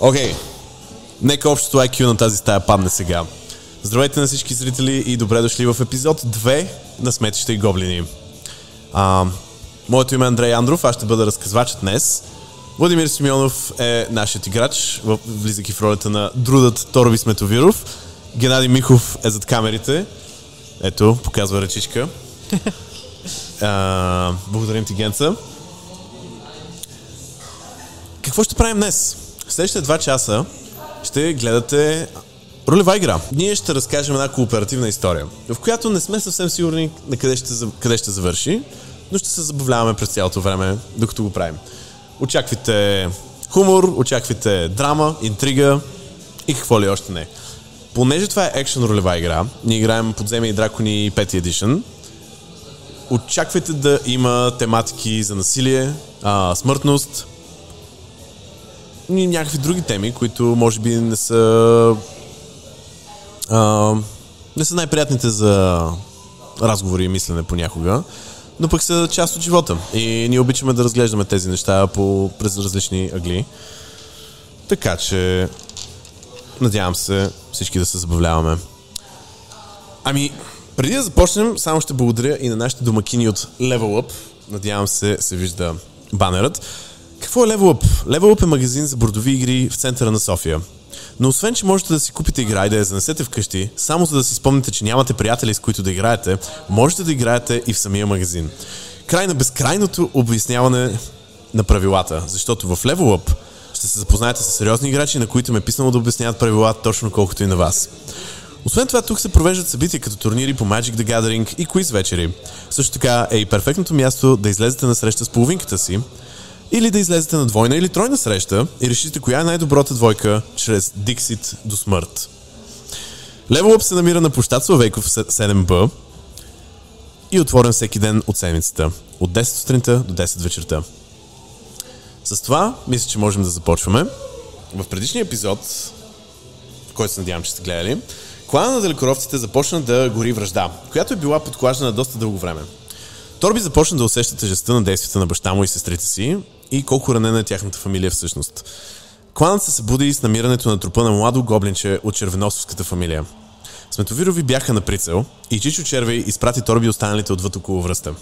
Окей. Okay. Нека общото IQ на тази стая падне сега. Здравейте на всички зрители и добре дошли в епизод 2 на Сметища и гоблини. А, моето име е Андрей Андров, аз ще бъда разказвачът днес. Владимир Симеонов е нашият играч, влизайки в ролята на Друдът Торби Сметовиров. Геннадий Михов е зад камерите. Ето, показва ръчичка. А, благодарим ти, Генца. Какво ще правим днес? Следващите два часа ще гледате ролева игра. Ние ще разкажем една кооперативна история, в която не сме съвсем сигурни на къде ще, къде ще завърши, но ще се забавляваме през цялото време, докато го правим. Очаквайте хумор, очаквайте драма, интрига и какво ли още не. Понеже това е екшен ролева игра, ние играем Подземи и дракони 5 Edition, очаквайте да има тематики за насилие, смъртност, и някакви други теми, които може би не са а, не са най-приятните за разговори и мислене понякога, но пък са част от живота. И ние обичаме да разглеждаме тези неща по, през различни агли. Така че, надявам се всички да се забавляваме. Ами, преди да започнем, само ще благодаря и на нашите домакини от Level Up. Надявам се, се вижда банерът. Какво е Level Up? Level Up е магазин за бордови игри в центъра на София. Но освен, че можете да си купите игра и да я занесете вкъщи, само за да си спомните, че нямате приятели, с които да играете, можете да играете и в самия магазин. Край на безкрайното обясняване на правилата, защото в Level Up ще се запознаете с сериозни играчи, на които ме е писано да обясняват правилата точно колкото и на вас. Освен това, тук се провеждат събития като турнири по Magic the Gathering и квиз вечери. Също така е и перфектното място да излезете на среща с половинката си, или да излезете на двойна или тройна среща и решите коя е най-добрата двойка чрез Dixit до смърт. Level Up се намира на площад Славейков 7B и е отворен всеки ден от седмицата. От 10 сутринта до 10 вечерта. С това, мисля, че можем да започваме. В предишния епизод, в който се надявам, че сте гледали, клана на далекоровците започна да гори връжда, която е била подклаждана доста дълго време. Торби започна да усеща тежестта на действията на баща му и сестрите си и колко ранена е тяхната фамилия всъщност. Кланът се събуди с намирането на трупа на младо гоблинче от червеносовската фамилия. Сметовирови бяха на прицел и Чичо Червей изпрати Торби останалите отвъд около връста.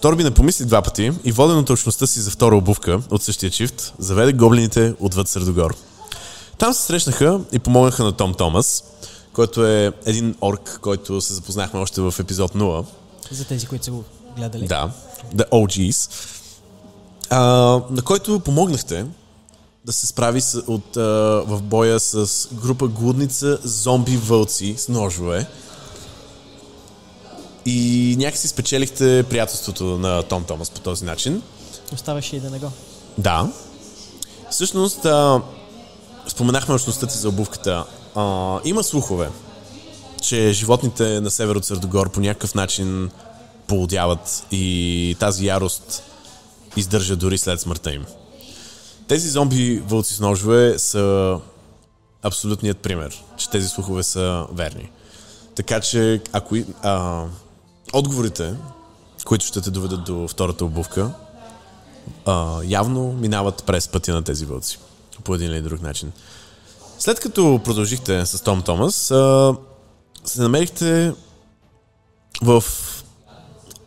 Торби не помисли два пъти и воден от точността си за втора обувка от същия чифт, заведе гоблините отвъд Средогор. Там се срещнаха и помогнаха на Том Томас, който е един орк, който се запознахме още в епизод 0. За тези, които са го гледали. Да, The OGs а, на който помогнахте да се справи с, от, а, в боя с група глудница зомби вълци с ножове. И някакси спечелихте приятелството на Том Томас по този начин. Оставаше и да не го. Да. Всъщност, а, споменахме общността ти за обувката. А, има слухове, че животните на север от Сърдогор по някакъв начин полудяват и тази ярост издържа дори след смъртта им. Тези зомби вълци с ножове са абсолютният пример, че тези слухове са верни. Така че, ако а, отговорите, които ще те доведат до втората обувка, а, явно минават през пътя на тези вълци. По един или друг начин. След като продължихте с Том Томас, а, се намерихте в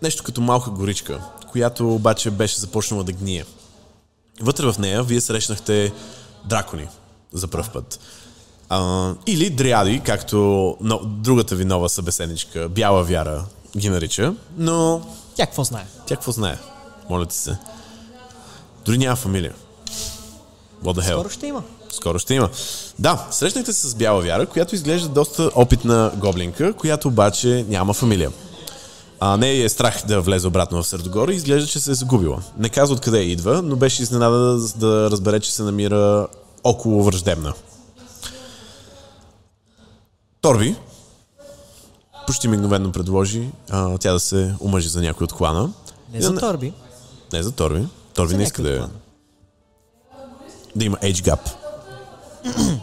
нещо като малка горичка, която обаче беше започнала да гние. Вътре в нея вие срещнахте дракони за първ път. А, или дриади, както но, другата ви нова събеседничка, Бяла Вяра, ги нарича, но... Тя какво знае? Тя какво знае? Моля ти се. Дори няма фамилия. What the hell? Скоро ще има. Скоро ще има. Да, срещнахте се с Бяла Вяра, която изглежда доста опитна гоблинка, която обаче няма фамилия. А не е страх да влезе обратно в Сърдогор и изглежда, че се е загубила. Не казва откъде идва, но беше изненада да, да разбере, че се намира около враждебна. Торби почти мигновено предложи а, тя да се омъжи за някой от клана. Не за Торби. Не за Торби. Торби за не иска да е. Да има age gap.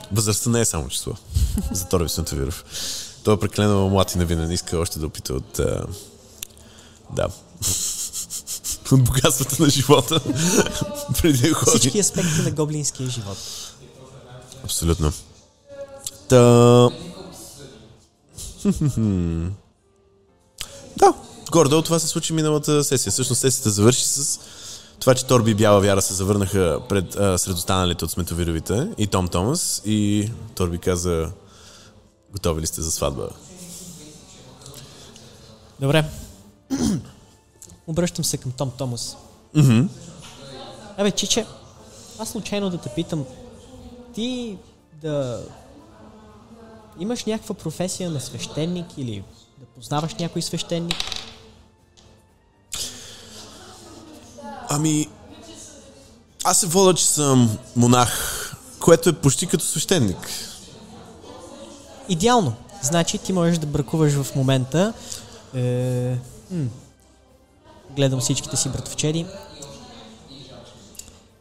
Възрастта не е само число. за Торби Сантовиров. Той е прекалено млад и невинен. Иска още да опита от да. От богатствата на живота. Преди да ходи. Всички аспекти на гоблинския живот. Абсолютно. Та... да, гордо това се случи миналата сесия. Всъщност сесията завърши с това, че Торби и Бяла Вяра се завърнаха пред, а, сред останалите от сметовировите и Том Томас и Торби каза готови ли сте за сватба? Добре. Обръщам се към Том Томас. Мгм. Абе, чиче, аз случайно да те питам, ти да имаш някаква професия на свещеник или да познаваш някой свещеник? Ами, аз се вода, че съм монах, което е почти като свещеник. Идеално. Значи ти можеш да бракуваш в момента. Е, м- гледам всичките си братовчеди.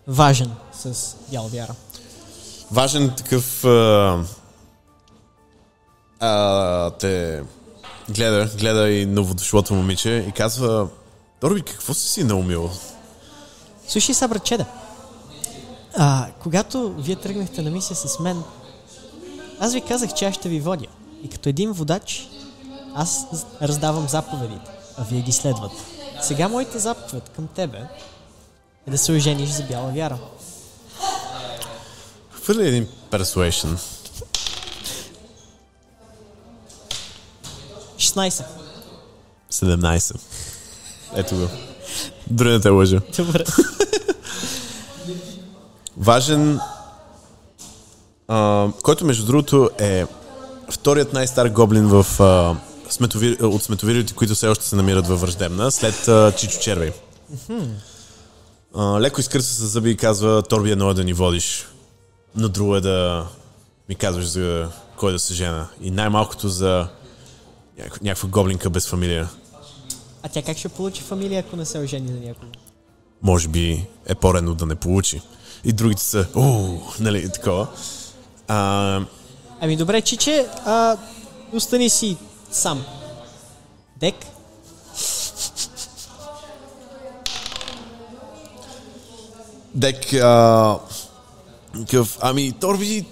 Важен с дял вяра. Важен такъв а, а, те гледа, гледа и новодошлото момиче и казва Торби, какво си си наумил? Слушай са, братчеда. А, когато вие тръгнахте на мисия с мен, аз ви казах, че аз ще ви водя. И като един водач, аз раздавам заповедите, а вие ги следвате. Сега моята заповед към тебе е да се ожениш за бяла вяра. Хвърли един persuasion. 16. 17. Ето го. Дори не те лъжа. Добре. Важен, а, който между другото е вторият най-стар гоблин в, а, сметовир, от сметовирите, които все още се намират във враждебна, след а, Чичо Червей. А, леко изкърса с зъби и казва, Торби едно е да ни водиш, но друго е да ми казваш за кой да се жена. И най-малкото за някаква, някаква гоблинка без фамилия. А тя как ще получи фамилия, ако не се ожени за някого? Може би е по-рено да не получи. И другите са, о, нали, такова. А, Ами добре, чиче, а, остани си сам. Дек? Дек, а, къв, ами, Торби,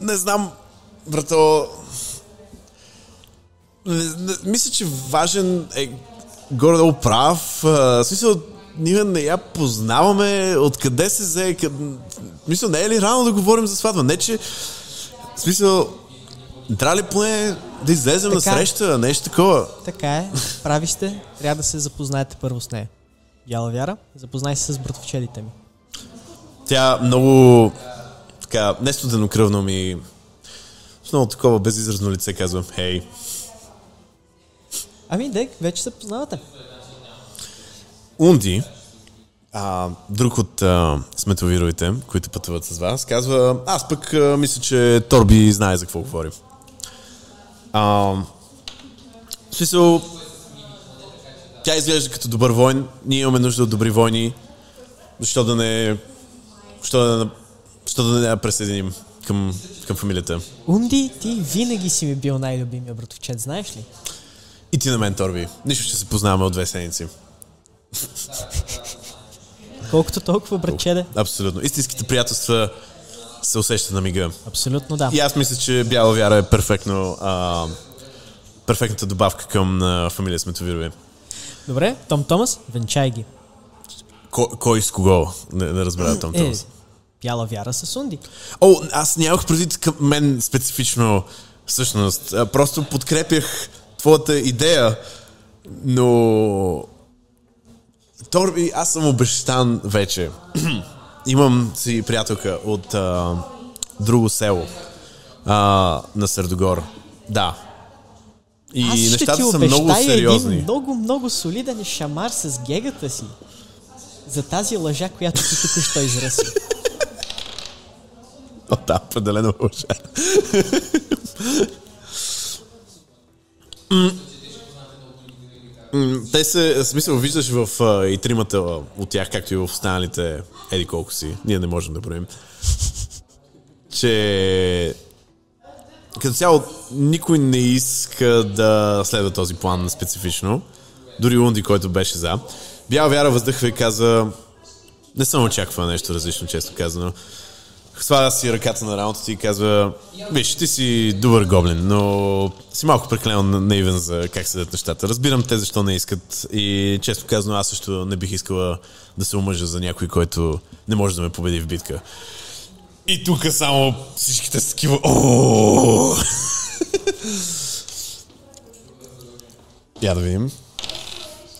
не знам, брато, не, не, мисля, че важен е горе-долу прав. А, смисъл, ние не я познаваме, откъде се взе, къд... мисля, не е ли рано да говорим за сватба? Не, че, смисъл, трябва ли поне да излезем на Така. среща, нещо такова? Така е, прави сте. Трябва да се запознаете първо с нея. Бяла вяра, запознай се с братовчедите ми. Тя много така, не студенокръвно ми с много такова безизразно лице казвам, хей, Ами, Дек, вече се познавате. Унди, а, друг от а, сметовировите, които пътуват с вас, казва, аз пък а, мисля, че Торби знае за какво говорим. А, в смисъл, тя изглежда като добър войн, ние имаме нужда от добри войни, защо да не, защо да не, защо да не я присъединим към, към фамилията. Унди, ти винаги си ми бил най-любимия братовчет, знаеш ли? И ти на мен, Торби. Нищо, че се познаваме от две седмици. Колкото толкова, братчеде. Абсолютно. Истинските приятелства се усещат на мига. Абсолютно да. И аз мисля, че Бяла вяра е перфектно, а, перфектната добавка към а, фамилия Сметовирови. Добре, Том Томас, венчай ги. Кой, кой с кого? Не, не разбира Том Е, Томас. бяла вяра с Унди. О, аз нямах предвид към мен специфично всъщност. А, Просто подкрепях твоята идея, но... Торби, аз съм обещан вече. Имам си приятелка от а, друго село а, на Сърдогор. Да. И Аз нещата ти са много сериозни. един много, много солиден шамар с гегата си. За тази лъжа, която ти току-що изрази. О, да, определено лъжа. Те се, смисъл, виждаш в а, и тримата от тях, както и в останалите, еди колко си, ние не можем да броим, че като цяло никой не иска да следва този план специфично. Дори Унди, който беше за. Бяла вяра въздъхва и каза не съм очаквал нещо различно, често казано. Сваля си ръката на рамото и казва, виж, ти си добър гоблин, но си малко преклено наивен за как седят нещата. Разбирам те защо не искат и често казано аз също не бих искала да се омъжа за някой, който не може да ме победи в битка. И тук само всичките са такива... Я да видим.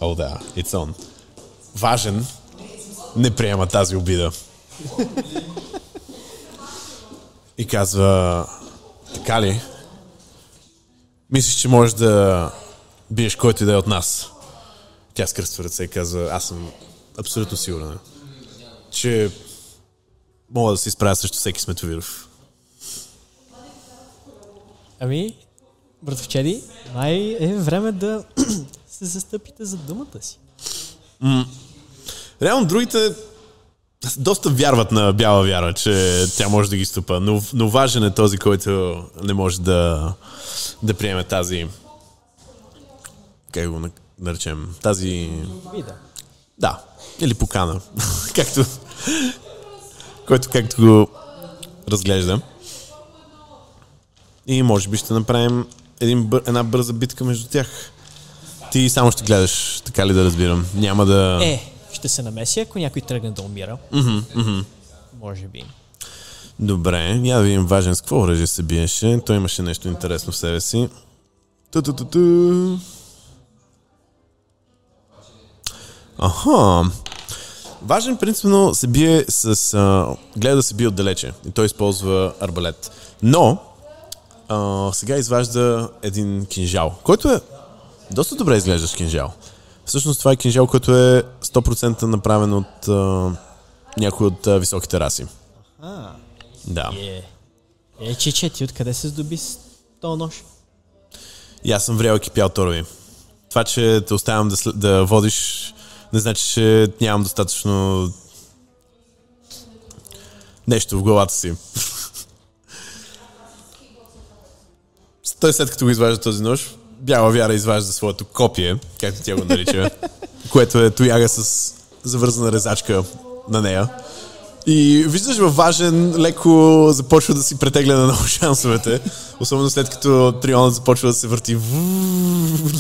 О, да, it's on. Важен не приема тази обида. И казва, така ли? Мислиш, че можеш да биеш който и да е от нас? Тя скръства ръце и казва, аз съм абсолютно сигурна, че мога да се изправя срещу всеки Сметовиров. Ами, братовчеди, май е време да се застъпите за думата си. Реално другите доста вярват на бяла вяра, че тя може да ги ступа, но, но важен е този, който не може да, да приеме тази как го на- наречем, тази Вида. да, или покана, както който както го разглежда. И може би ще направим един, бър- една бърза битка между тях. Ти само ще гледаш, така ли да разбирам? Няма да... Е, ще се намеси, ако някой тръгне да умира. Може би. Добре, я да видим важен с какво оръжие се биеше. Той имаше нещо интересно в себе си. Ту-ту-ту-ту. Аха. Важен принципно се бие с... А, гледа да се бие отдалече. И той използва арбалет. Но а, сега изважда един кинжал, който е доста добре изглеждащ кинжал. Всъщност това е кинжал, който е 100% направен от а, някой от а, високите раси. А, Да. е. Е, чиче, ти откъде се здоби с този нож? И аз съм врял кипял торови. Това, че те оставям да, да водиш, не значи, че нямам достатъчно нещо в главата си. Той след като го изважда този нож, бяла вяра изважда своето копие, както тя го нарича, което е тояга с завързана резачка на нея. И виждаш във важен, леко започва да си претегля на много шансовете. Особено след като трионът започва да се върти.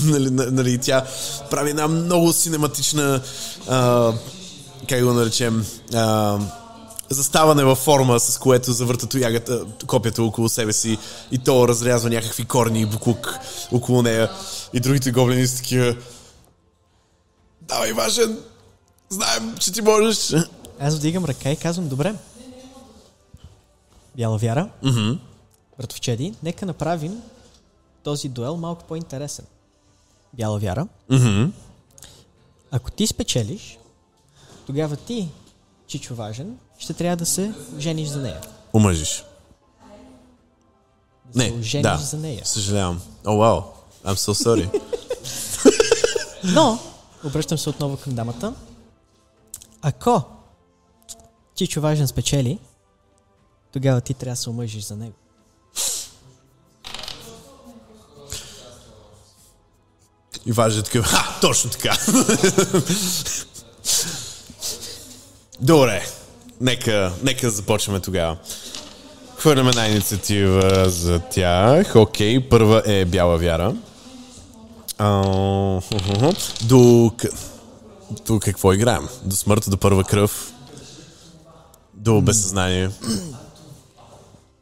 Нали, нали, тя прави една много синематична, а, как го наречем, а, заставане във форма, с което завърта тоягата, копията около себе си и то разрязва някакви корни и буклук около нея. И другите гоблини са такива Давай, важен! Знаем, че ти можеш! Аз вдигам ръка и казвам, добре. Бяла вяра. Mm-hmm. Братовчеди, нека направим този дуел малко по-интересен. Бяла вяра. Мгм. Ако ти спечелиш, тогава ти, Чичо Важен, ще трябва да се жениш за нея. Омъжиш. Да се Не, жениш да. за нея. Съжалявам. О, вау. I'm so sorry. Но, обръщам се отново към дамата. Ако Чичо Важен спечели, тогава ти трябва да се омъжиш за него. И важи такива. Ха, точно така. Добре. Нека, нека започваме тогава. Хвърляме една инициатива за тях. Окей, първа е бяла вяра. А. До, до какво играем? До смърт, до първа кръв, до безсъзнание.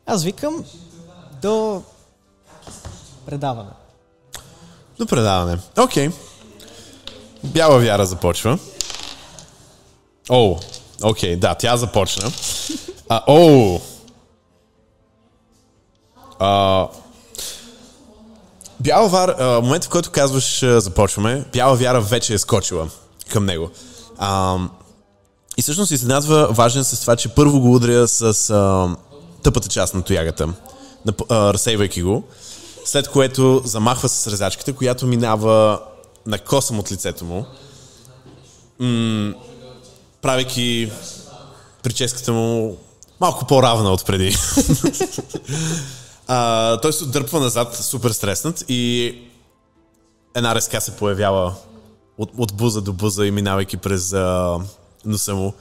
Аз викам до предаване. До предаване. Окей. Бяла вяра започва. О, окей, да, тя започна. А, о! А, Бяла вяра, а, момента в който казваш а, започваме, бяла вяра вече е скочила към него. А, и всъщност изненадва важен с това, че първо го удря с а, тъпата част на тоягата, а, разсейвайки го, след което замахва с резачката, която минава на косъм от лицето му, м- правейки прическата му малко по-равна от преди. а, той се отдърпва назад, супер стреснат и една резка се появява от, от буза до буза и минавайки през а, носа му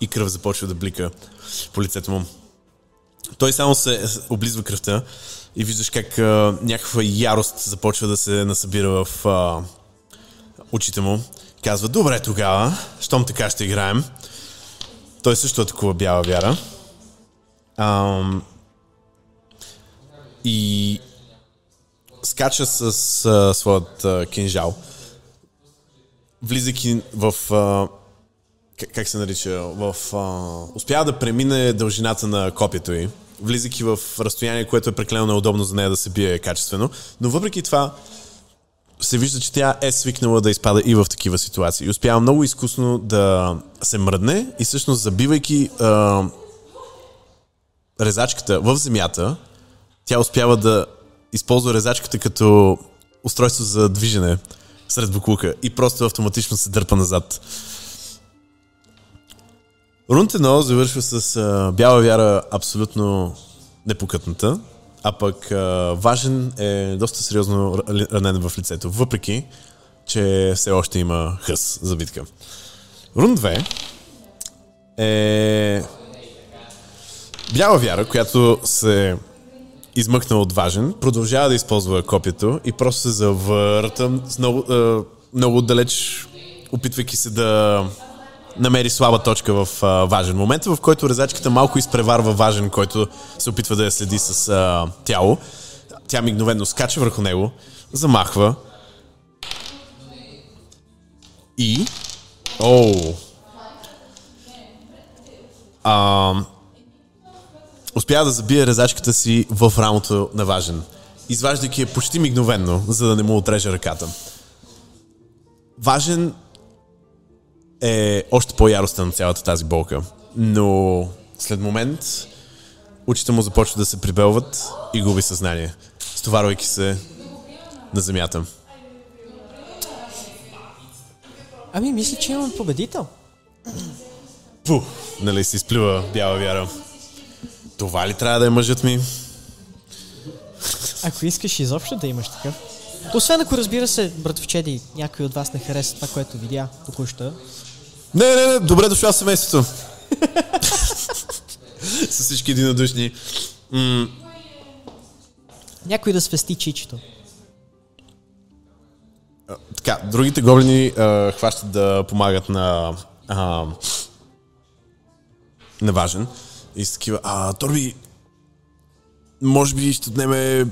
и кръв започва да блика по лицето му. той само се облизва кръвта и виждаш как а, някаква ярост започва да се насъбира в а, очите му. Казва, добре тогава, щом така ще играем. Той също атакува бяла вяра. Ам, и скача с а, своят а, кинжал, влизайки в... А, как, се нарича? В, а, успява да премине дължината на копието й, влизайки в разстояние, което е прекалено неудобно за нея да се бие качествено. Но въпреки това, се вижда, че тя е свикнала да изпада и в такива ситуации. И успява много изкусно да се мръдне и всъщност забивайки а, резачката в земята, тя успява да използва резачката като устройство за движене сред буклука и просто автоматично се дърпа назад. Рунт 1 завършва с а, бяла вяра абсолютно непокътната, а пък а, важен е доста сериозно ранен в лицето, въпреки, че все още има хъс за битка. Рун 2 е бяла вяра, която се измъкна от важен, продължава да използва копието и просто се завърта много, е, много далеч, опитвайки се да намери слаба точка в а, важен. Момент, в който резачката малко изпреварва важен, който се опитва да я следи с а, тяло. Тя мигновено скача върху него, замахва и... Оу! А, успява да забие резачката си в рамото на важен, изваждайки я почти мигновенно, за да не му отреже ръката. Важен е още по-яростен на цялата тази болка, но след момент очите му започват да се прибелват и губи съзнание, стоварвайки се на земята. Ами, мисля, че имам победител. Пу! Нали се изплюва бяла вяра. Това ли трябва да е мъжът ми? Ако искаш изобщо да имаш такъв. Освен ако разбира се, братовчеди, някой от вас не хареса това, което видя току-що. Не, не, не, добре дошла семейството. С всички единодушни. М- Някой да свести чичето. а, така, другите гоблини а, хващат да помагат на а, на важен. И са такива, а, Торби, може би ще отнеме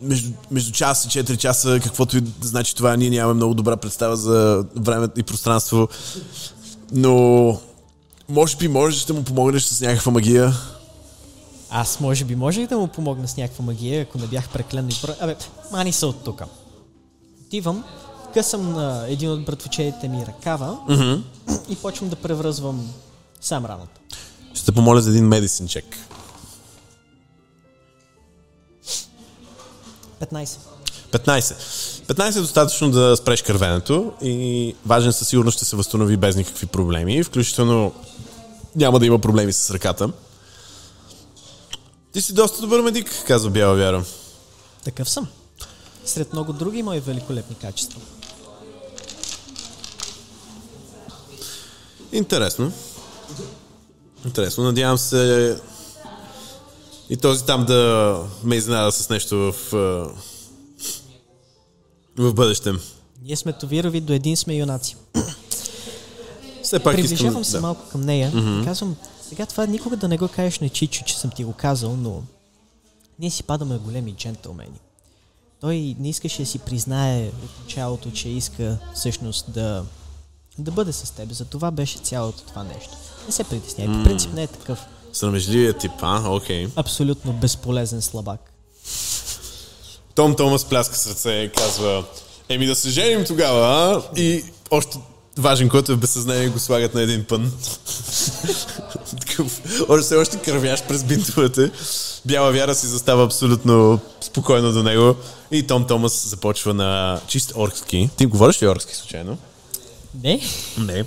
между, между час и 4 часа, каквото и значи това, ние нямаме много добра представа за време и пространство, но може би можеш да му помогнеш с някаква магия. Аз може би можех да му помогна с някаква магия, ако не бях преклено и про... Абе, мани са от тука. Отивам, късам на един от братвичедите ми ръкава Mm-hmm. и почвам да превръзвам сам раната. Ще помоля за един медицин чек. 15. 15. 15 е достатъчно да спреш кървенето и важен със сигурност ще се възстанови без никакви проблеми, включително няма да има проблеми с ръката. Ти си доста добър медик, казва Бяла Вяра. Такъв съм. Сред много други мои великолепни качества. Интересно. Интересно. Надявам се и този там да ме изненада с нещо в, в бъдеще. Ние сме товирови, до един сме юнаци. Все пак Приближавам искам... се малко към нея и казвам, сега това никога да не го кажеш на Чичо, че съм ти го казал, но ние си падаме големи джентълмени. Той не искаше да си признае от началото, че иска всъщност да, да бъде с теб. За това беше цялото това нещо. Не се притеснявай, по принцип не е такъв Срамежливия тип, а? Окей. абсолютно безполезен слабак. Том Томас пляска с ръце и казва Еми да се женим тогава, а? И още важен, който е без съзнание, го слагат на един пън. Още все още кървяш през бинтовете. Бяла вяра си застава абсолютно спокойно до него. И Том Томас започва на чист оркски. Ти говориш ли оркски случайно? Не? Не.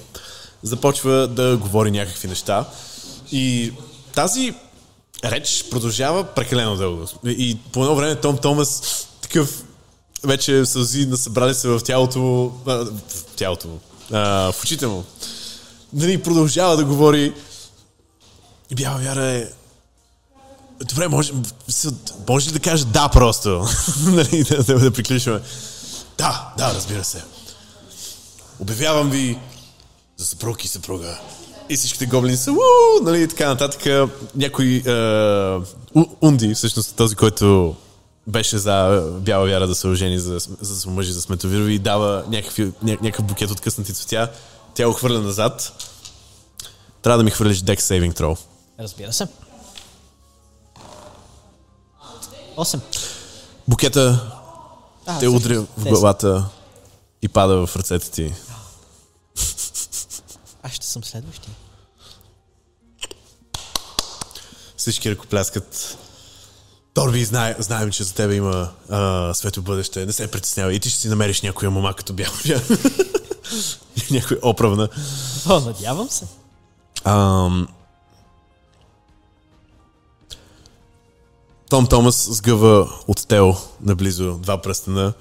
Започва да говори някакви неща. И тази реч продължава прекалено дълго. И по едно време Том Томас такъв вече сълзи насъбрали се в тялото, в тялото, а, в очите му. Нали, продължава да говори. И бяла вяра е Добре, може, може ли да кажа да просто? нали, да, да, да приключваме. Да, да, разбира се. Обявявам ви за съпруг и съпруга. И всичките гоблини са, уу, нали, и така нататък. Някой е, Унди, всъщност този, който беше за бяла вяра да се ожени за, за омъжи за Сметовирови и дава някакви, ня, някакъв букет от къснати цветя. Тя го хвърля назад. Трябва да ми хвърлиш Dex Saving Throw. Разбира се. 8. Букета А, те удря в главата и пада в ръцете ти. Съм следващия. Всички ръкопляскат. Торби, знае, знаем, че за тебе има а, светло бъдеще. Не се притеснявай. И ти ще си намериш някоя мома като бял вяр. Някой оправна. О, надявам се. Ам... Том Томас сгъва от Тео наблизо два пръстена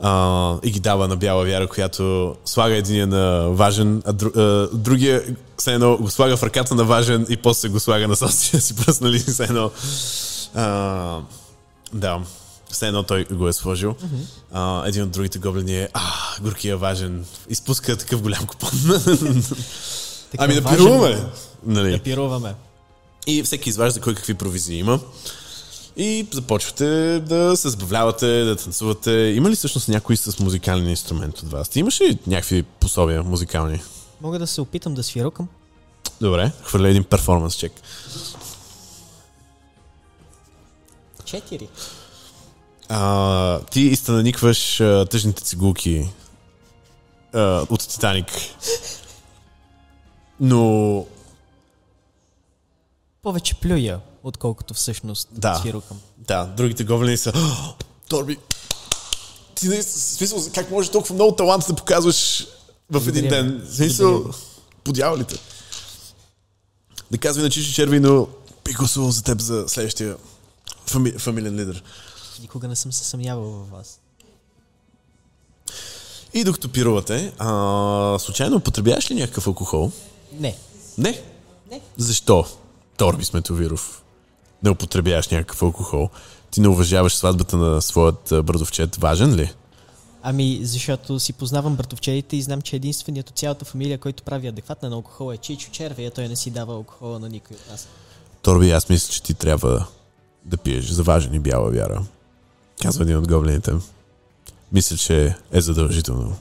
а, и ги дава на бяла вяра, която слага единия на важен, а, дру, а другия все едно го слага в ръката на важен и после го слага на собствения си пръст, нали? Все едно. А, да. Все едно той го е сложил. Mm-hmm. А, един от другите гоблини е, а, горкия важен. Изпуска такъв голям купон. Ами да пируваме. Нали? Да пируваме. И всеки изважда кой какви провизии има. И започвате да се забавлявате, да танцувате. Има ли всъщност някой с музикален инструмент от вас? Ти имаш ли някакви пособия музикални? Мога да се опитам да свирокам. Добре, хвърля един перформанс чек. 4. А, ти изтънаникваш а, тъжните цигулки а, от Титаник. Но Повече плюя, отколкото всъщност Да. свирокам. Да, другите гоблини са... «О, Торби, ти не, смисъл, как може толкова много талант да показваш в един Благодаря. ден? Смисъл, Благодаря. по дяволите. Да казвай на чиши черви, но би гласувал за теб за следващия фами, фамилен лидер. Никога не съм се съмнявал във вас. И докато пирувате, а, случайно употребяваш ли някакъв алкохол? Не. Не. Не. Защо, Торби Сметовиров, не употребяваш някакъв алкохол? Ти не уважаваш сватбата на своят а, брадовчет. Важен ли? Ами, защото си познавам братовчедите и знам, че единственият от цялата фамилия, който прави адекватна на алкохол е Чичо а той не си дава алкохола на никой от нас. Торби, аз мисля, че ти трябва да пиеш за важен и бяла вяра. Казва един от гоблините. Мисля, че е задължително.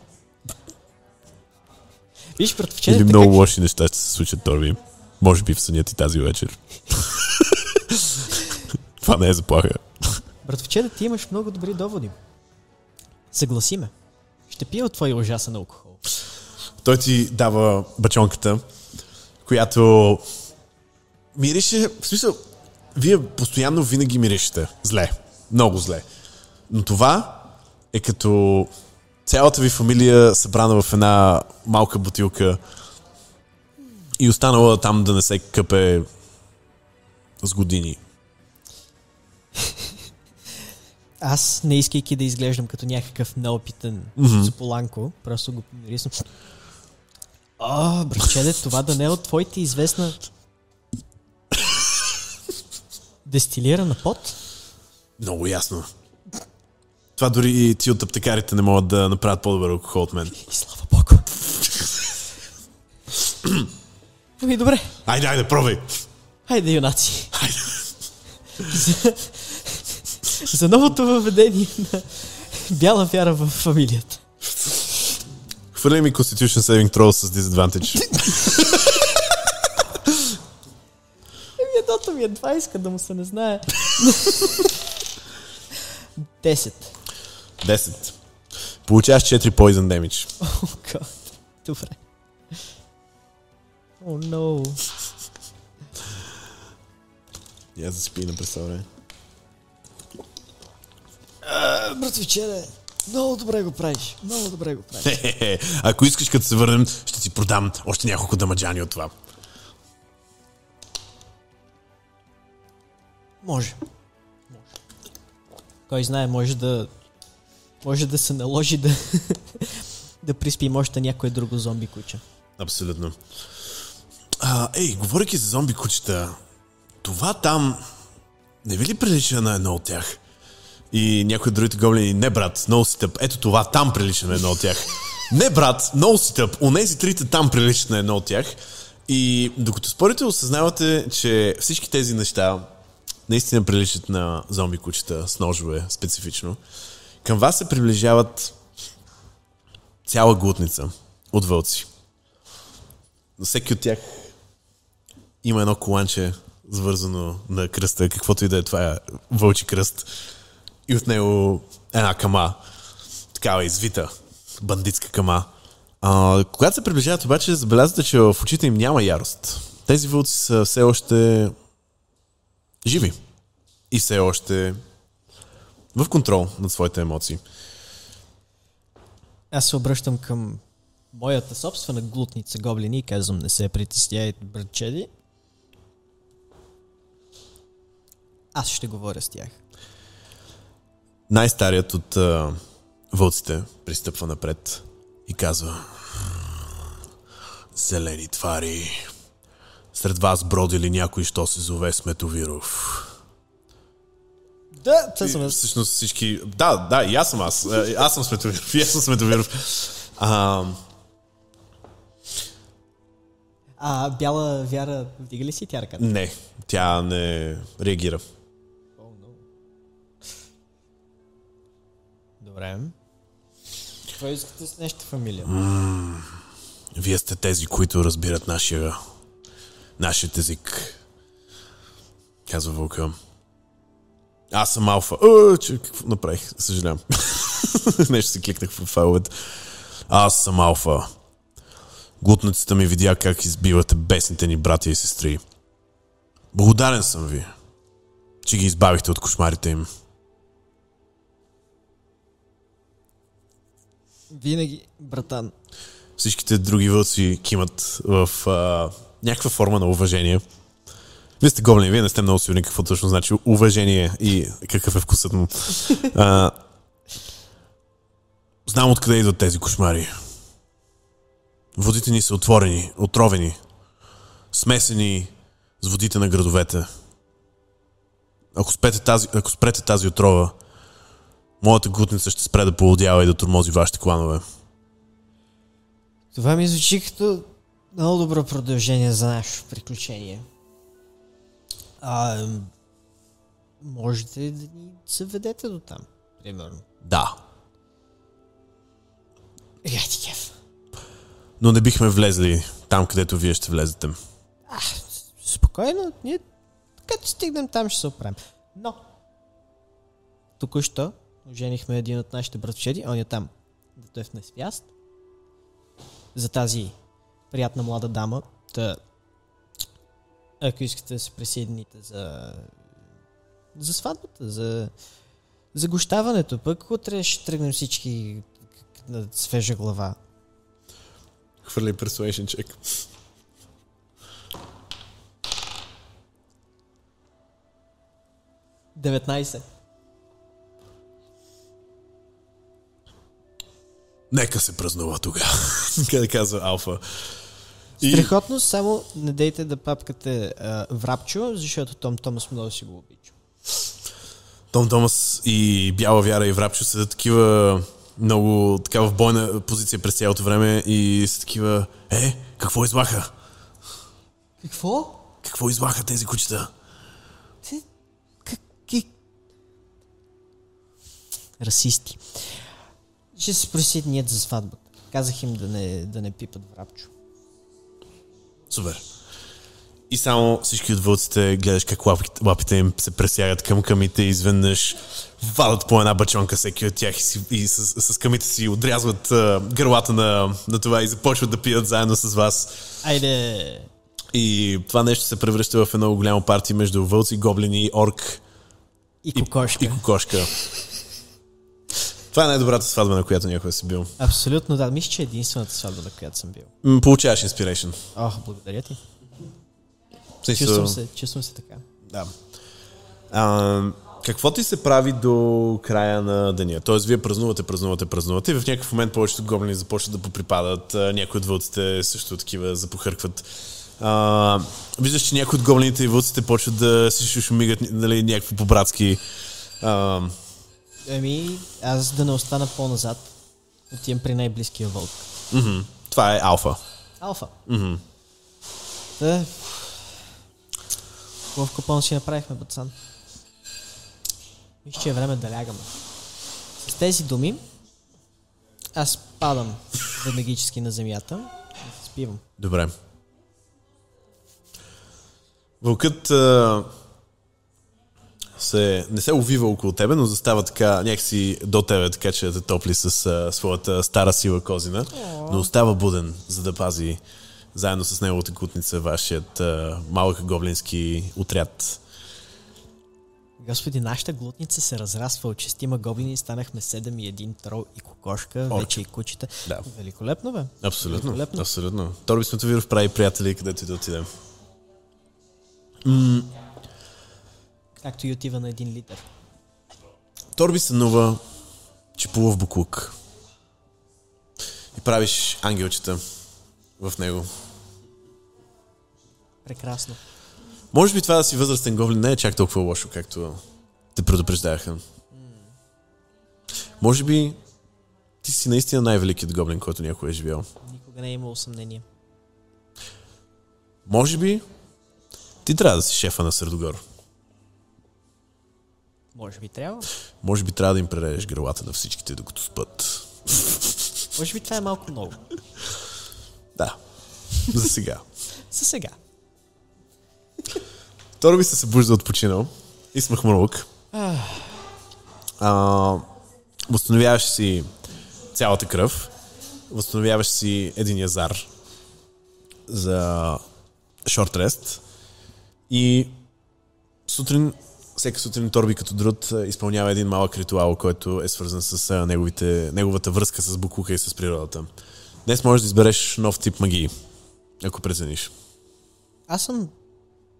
Виж, братовчедите, Или много как... лоши неща ще се случат, Торби. Може би в съня ти тази вечер. Това не е заплаха. братовчеда, ти имаш много добри доводи. Съгласи ме. Ще пия от твоя ужасен алкохол. Той ти дава бачонката, която мирише, в смисъл, вие постоянно винаги миришете. Зле. Много зле. Но това е като цялата ви фамилия събрана в една малка бутилка и останала там да не се къпе с години. Аз, не искайки да изглеждам като някакъв неопитен mm-hmm. споланко, просто го помирисвам. О, братчеде, това да не е от твоите известна дестилирана пот? Много ясно. Това дори и ти от аптекарите не могат да направят по-добър алкохол от мен. И слава богу. Ами добре, Айде, айде, пробвай! хайде юнаци. Айде. За, за новото въведение на бяла вяра в фамилията. Хвърляй ми Constitution Saving Throw с disadvantage. Еми едното ми е 2, иска да му се не знае. 10. 10. Получаваш 4 poison damage. О, гад. Добре. О, oh, no. Я да спи на през време. Братовчеде, много добре го правиш. Много добре го правиш. Хе-хе-хе. Ако искаш като се върнем, ще ти продам още няколко дамаджани от това. Може. Може. Кой знае, може да... Може да се наложи да... да приспим още някое друго зомби куче. Абсолютно. А, ей, говоряки за зомби кучета, това там не ви ли прилича на едно от тях? И някои от другите гоблини, не брат, много си тъп. Ето това, там прилича на едно от тях. Не брат, много си тъп. Онези трите там приличат на едно от тях. И докато спорите, осъзнавате, че всички тези неща наистина приличат на зомби кучета с ножове специфично. Към вас се приближават цяла глутница от вълци. На всеки от тях има едно коланче, свързано на кръста, каквото и да е това е вълчи кръст. И от него една кама, такава извита, бандитска кама. А, когато се приближават обаче, забелязвате, че в очите им няма ярост. Тези вълци са все още живи. И все още в контрол над своите емоции. Аз се обръщам към моята собствена глутница гоблини и казвам, не се притесняйте, братчеди. Аз ще говоря с тях. Най-старият от а, вълците пристъпва напред и казва Зелени твари, сред вас броди ли някой, що се зове Сметовиров? Да, това съм. Всъщност всички... Да, да, и аз съм аз. Е, Аз съм Сметовиров. И аз съм Сметовиров. А, А бяла вяра, вдига ли си тя ръката? не, тя не реагира. Добре. Какво искате с нещо фамилия? Вие сте тези, които разбират нашия, нашият език. Казва Вълка. Аз съм алфа. О, че, какво направих? Съжалявам. Нещо си кликнах в файловете. Аз съм алфа. Глутницата ми видя как избивате бесните ни братя и сестри. Благодарен съм ви, че ги избавихте от кошмарите им. Винаги, братан. Всичките други вълци кимат в а, някаква форма на уважение. Вие сте гоблини, вие не сте много сигурни какво точно значи уважение и какъв е вкусът му. А, знам откъде идват тези кошмари. Водите ни са отворени, отровени, смесени с водите на градовете. Ако спрете тази, ако спрете тази отрова, моята глутница ще спре да поводява и да тормози вашите кланове. Това ми звучи като много добро продължение за нашето приключение. А, можете да ни заведете до там, примерно. Да, кеф. но не бихме влезли там, където вие ще влезете. Спокойно, ние като стигнем там ще се оправим. Но, току-що оженихме един от нашите братчеди, он е там, дето е в несвяст. За тази приятна млада дама, та, ако искате да се присъедините за, за сватбата, за, за гощаването, пък утре ще тръгнем всички на свежа глава. Хвърли persuasion check. – 19. Нека се празнува тогава. Къде казва Алфа. И Страхотно, само не дейте да папкате а, врапчо, защото Том Томас много си го обича. Том Томас и Бяла Вяра и Врапчо са такива много така в бойна позиция през цялото време и са такива Е, какво излаха? Какво? Какво излаха тези кучета? Ти... Какви... Расисти. Ще се присъединят за сватбата. Казах им да не, да не пипат врапчо. Супер. И само всички от вълците гледаш как лапите, лапите им се пресягат към камите и изведнъж вадат по една бачонка всеки от тях и, си, и с, с камите си отрязват а, гърлата на, на това и започват да пият заедно с вас. Айде! И това нещо се превръща в едно голямо парти между вълци, гоблини, орк И кокошка. и кокошка. Това е най-добрата сватба, на която някой си бил. Абсолютно да. Мисля, че е единствената сватба, на която съм бил. М, Получаваш инспирейшн. О, благодаря ти. Смисъл- Чувствам се, чувствам се така. Да. А, какво ти се прави до края на деня? Тоест, вие празнувате, празнувате, празнувате и в някакъв момент повечето гоблини започват да поприпадат, някои от вълците също такива запохъркват. А, виждаш, че някои от гоблините и вълците почват да се шушумигат нали, някакво по-братски. А, Еми, аз да не остана по-назад, отивам при най-близкия вълк. мгм. Това е алфа. Алфа. Мгм. Та... Хубав купон си направихме, пацан. Мисля, че е време да лягаме. С тези думи, аз падам веднагически на земята и се спивам. Добре. Вълкът а, се, не се увива около тебе, но застава така някакси до тебе, така че да те топли с а, своята стара сила козина. Но остава буден, за да пази заедно с неговата кутница вашият а, малък гоблински отряд. Господи, нашата глутница се разраства от шестима гоблини и станахме седем и един трол и кокошка, Орче. вече и кучета. Да. Великолепно, бе. Абсолютно. Великолепно. Абсолютно. Торби Сметовиров прави приятели, където и да отидем. Както и отива на един литър. Торби сънува, че плува в буклук. И правиш ангелчета в него. Прекрасно. Може би това да си възрастен гоблин не е чак толкова лошо, както те предупреждаваха. Може би ти си наистина най-великият гоблин, който някой е живял. Никога не е имало съмнение. Може би ти трябва да си шефа на Средогор. Може би трябва. Може би трябва да им прережеш гърлата на всичките, докато спът. Може би това е малко много. Да. За сега. За сега. Торби се събужда от починал и с махмурлук. А, възстановяваш си цялата кръв, възстановяваш си един язар за шорт рест и сутрин, всека сутрин Торби като друд а, изпълнява един малък ритуал, който е свързан с а, неговите, неговата връзка с Букука и с природата. Днес можеш да избереш нов тип магии, ако прецениш. Аз съм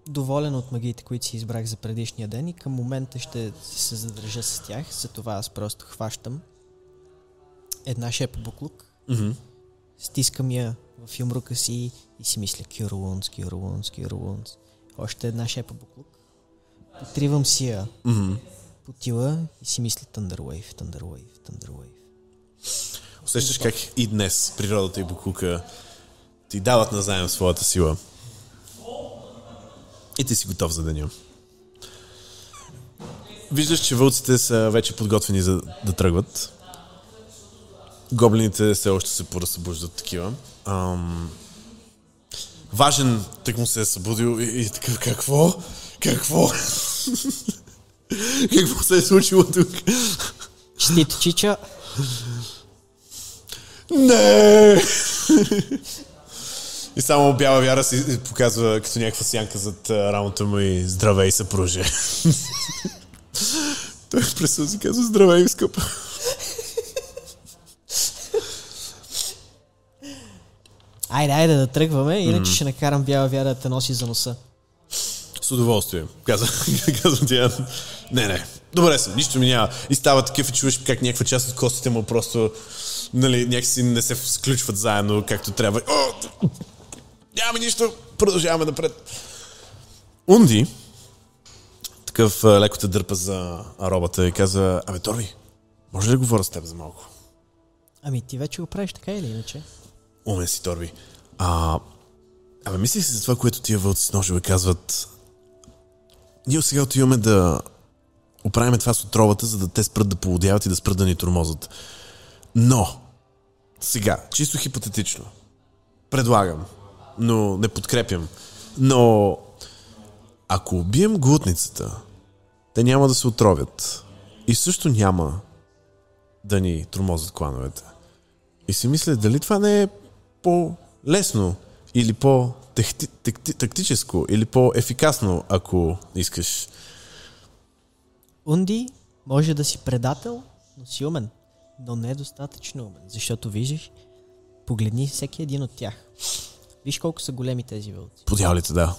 доволен от магиите, които си избрах за предишния ден и към момента ще се задържа с тях. За това аз просто хващам една шепа буклук, Мгм. стискам я в юмрука си и си мисля Wounds, Cure Wounds. Още една шепа буклук. Потривам си я Мгм. по тила и си мисля Thunder Wave, Thunder Wave, Thunder Wave. Усещаш как и днес природата и Букука ти дават назаем своята сила. И ти си готов за деня. Виждаш, че вълците са вече подготвени за да тръгват. Гоблините все още се поразсъбуждат такива. Ам... Важен тък му се е събудил и, и такъв какво? Какво? какво се е случило тук? Честито, чича. Не! И само бяла вяра си показва като някаква сянка зад а, рамото му и здравей, съпруже. Той през си казва здравей, скъпа. Айде, айде да тръгваме, иначе ще накарам бяла вяра да те носи за носа. С удоволствие, каза, казва тя. Не, не, добре съм, нищо ми няма. И става такъв и чуваш как някаква част от костите му просто нали, някакси не се сключват заедно както трябва. О, няма нищо, продължаваме напред. Унди, такъв леко те дърпа за робата и казва, абе Торби, може ли да говоря с теб за малко? Ами ти вече го правиш така или иначе? Умен си, Торби. А, абе, мислих си за това, което тия вълци с ножове казват. Ние сега отиваме да оправим това с отровата, за да те спрат да полудяват и да спрат да ни тормозат. Но, сега, чисто хипотетично, предлагам, но не подкрепям, но ако убием глутницата, те няма да се отровят. И също няма да ни тормозят клановете. И си мисля, дали това не е по-лесно или по-тактическо или по-ефикасно, ако искаш. Унди може да си предател, но си умен. Но не е достатъчно умен, защото виждаш, погледни всеки един от тях. Виж колко са големи тези вълци. Подявалите, да.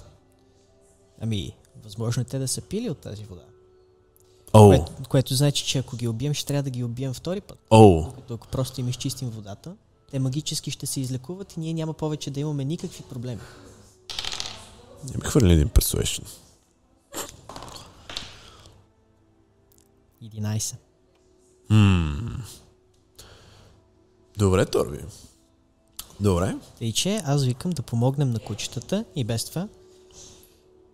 Ами, възможно е те да са пили от тази вода. О, Което, което значи, че ако ги убием, ще трябва да ги убием втори път. о, Докато ако просто им изчистим водата, те магически ще се излекуват и ние няма повече да имаме никакви проблеми. Не ми хвърли един persuasion. 11. Добре, Торби. Добре. Тъй, че аз викам да помогнем на кучетата и без това.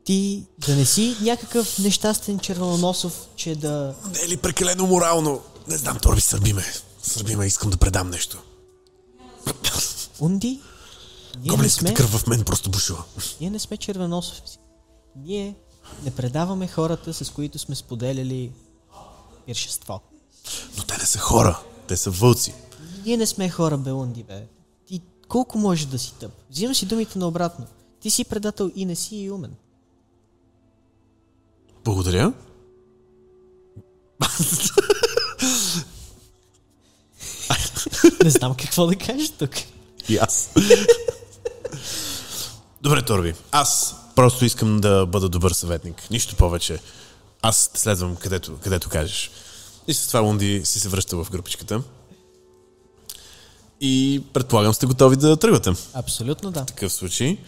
Ти да не си някакъв нещастен червоносов, че да... Не е ли прекалено морално? Не знам, Торби, сърби ме. Сърби ме, искам да предам нещо. Унди, ние не, сме, кръв в мен просто бушува. ние не сме червоносовци. Ние не предаваме хората, с които сме споделяли пиршество. Но те не са хора. Те са вълци. Ние не сме хора, бе, Унди, бе. Ти колко може да си тъп? Взимам си думите наобратно. Ти си предател и не си и умен. Благодаря. Не знам какво да кажа тук. И аз. Добре, Торби. Аз просто искам да бъда добър съветник. Нищо повече. Аз те следвам където, където кажеш. И с това Лунди си се връща в групичката. И предполагам сте готови да тръгвате. В Абсолютно да. такъв случай.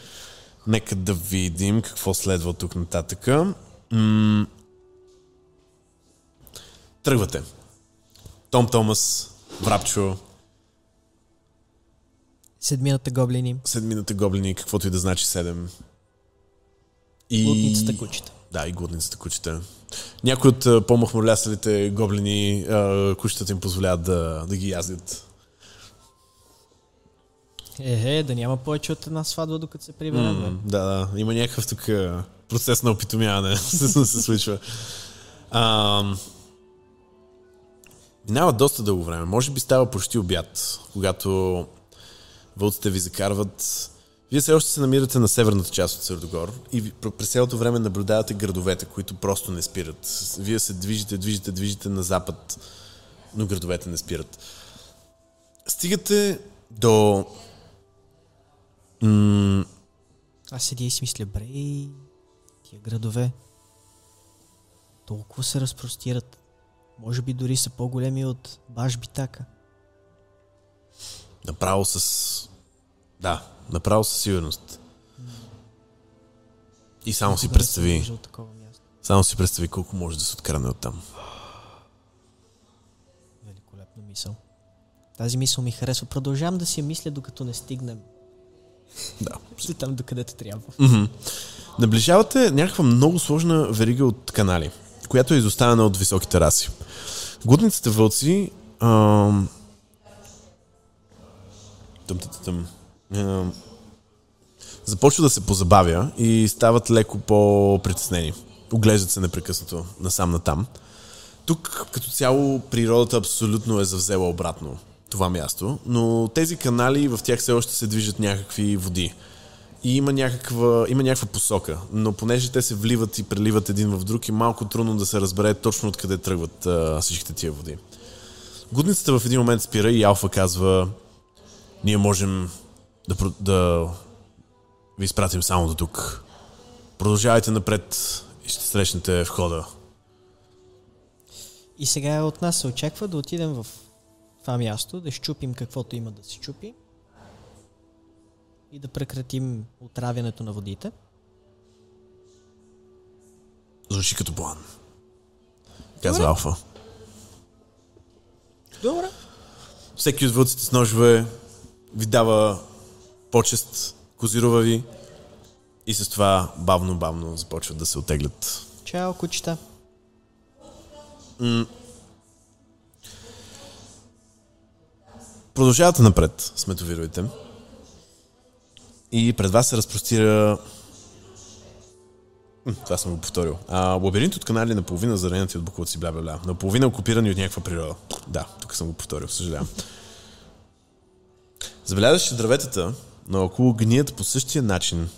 Нека да видим какво следва тук нататъка. М- Тръгвате. Том Томас, Врапчо, Седмината гоблини. седмината гоблини, каквото и да значи 7. И... Лутницата кучета. Да, и глутницата кучета. Някои от по-махмурлясалите гоблини кучетата им позволяват да, да ги яздят. Ехе, да няма повече от една сватба, докато се приберем. бе. М, да, да, има някакъв тук процес на опитомяване се, се случва. А, минава доста дълго време. Може би става почти обяд, когато вълците ви закарват. Вие все още се намирате на северната част от Сърдогор и през цялото време наблюдавате градовете, които просто не спират. Вие се движите, движите, движите на запад, но градовете не спират. Стигате до м- Аз седя и си мисля, бре, тия градове толкова се разпростират. Може би дори са по-големи от баш битака. Направо с... Да, направо със сигурност. И само си представи, само си представи колко може да се открадне от там. Великолепна мисъл. Тази мисъл ми харесва. Продължавам да си я мисля, докато не стигнем Да. до там, докъдето трябва. Мгм. Наближавате някаква много сложна верига от канали, която е изоставена от високи тераси. Глутниците вълци ам... тъм, тъм, тъм, започва да се позабавя и стават леко по-притеснени. Оглеждат се непрекъснато насам натам. Тук като цяло природата абсолютно е завзела обратно това място, но тези канали в тях все още се движат някакви води. И има някаква, има някаква посока, но понеже те се вливат и преливат един в друг, е малко трудно да се разбере точно откъде тръгват а, всичките тия води. Гудницата в един момент спира и Алфа казва ние можем да, да ви изпратим само до тук. Продължавайте напред и ще срещнете входа. И сега от нас се очаква да отидем в това място, да щупим каквото има да се чупи и да прекратим отравянето на водите. Звучи като план. Казва Алфа. Добре. Всеки от вълците с ножове ви дава почест, козирува ви и с това бавно-бавно започват да се отеглят. Чао, кучета. Продължавате напред с метовировите и пред вас се разпростира М, това съм го повторил. А, лабиринт от канали наполовина заранати от буклуци, бля, бля, бля. Наполовина окупирани от някаква природа. Да, тук съм го повторил, съжалявам. Забелязваш, че дърветата наоколо гният по същия начин,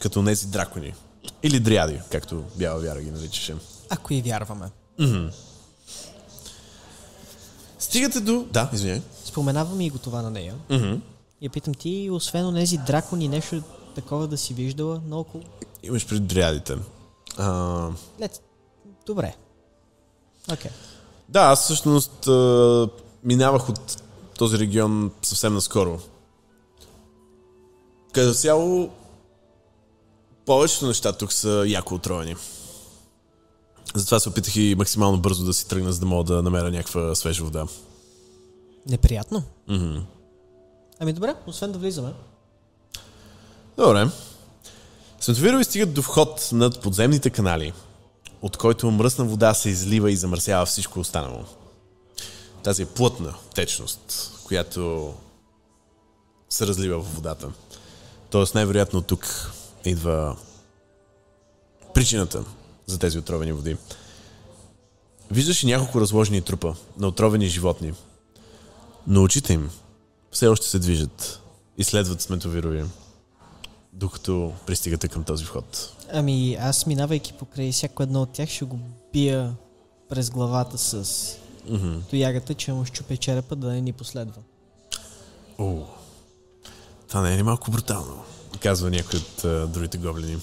като тези дракони. Или дриади, както бяла вяра ги наричаше. Ако и вярваме. Стигате до... Да, извиняй. Споменаваме и го това на нея. Mm-hmm. И я питам ти, освен тези дракони, нещо такова да си виждала наоколо? Имаш пред дриадите. А, Лет. Добре. Окей. Да, аз всъщност минавах от този регион съвсем наскоро. Като цяло, Повечето неща тук са яко отровени. Затова се опитах и максимално бързо да си тръгна, за да мога да намеря някаква свежа вода. Неприятно. Мгм. Ами добре, освен да влизаме. Добре. Световирови стигат до вход над подземните канали, от който мръсна вода се излива и замърсява всичко останало. Тази плътна течност, която се разлива в водата. Тоест най-вероятно тук идва причината за тези отровени води. Виждаш и няколко разложени трупа на отровени животни, но очите им все още се движат и следват сметовирови, докато пристигате към този вход. Ами аз минавайки покрай всяко едно от тях ще го бия през главата с Мгм. тоягата, че му щупя черепа да не ни последва. О, това не е ли малко брутално? Казва някой от а, другите гоблини.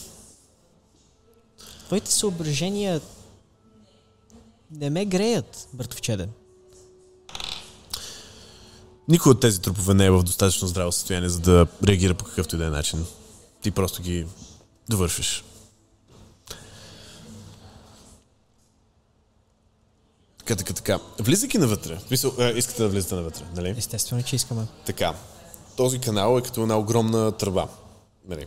Твоите съображения не ме греят, братовчеде. Никой от тези трупове не е в достатъчно здраво състояние, за да реагира по какъвто и да е начин. Ти просто ги довършиш. Така, така, така. Влизайки навътре, в смисъл, е, искате да влизате навътре, нали? Естествено, че искаме. Така. Този канал е като една огромна тръба. Нали?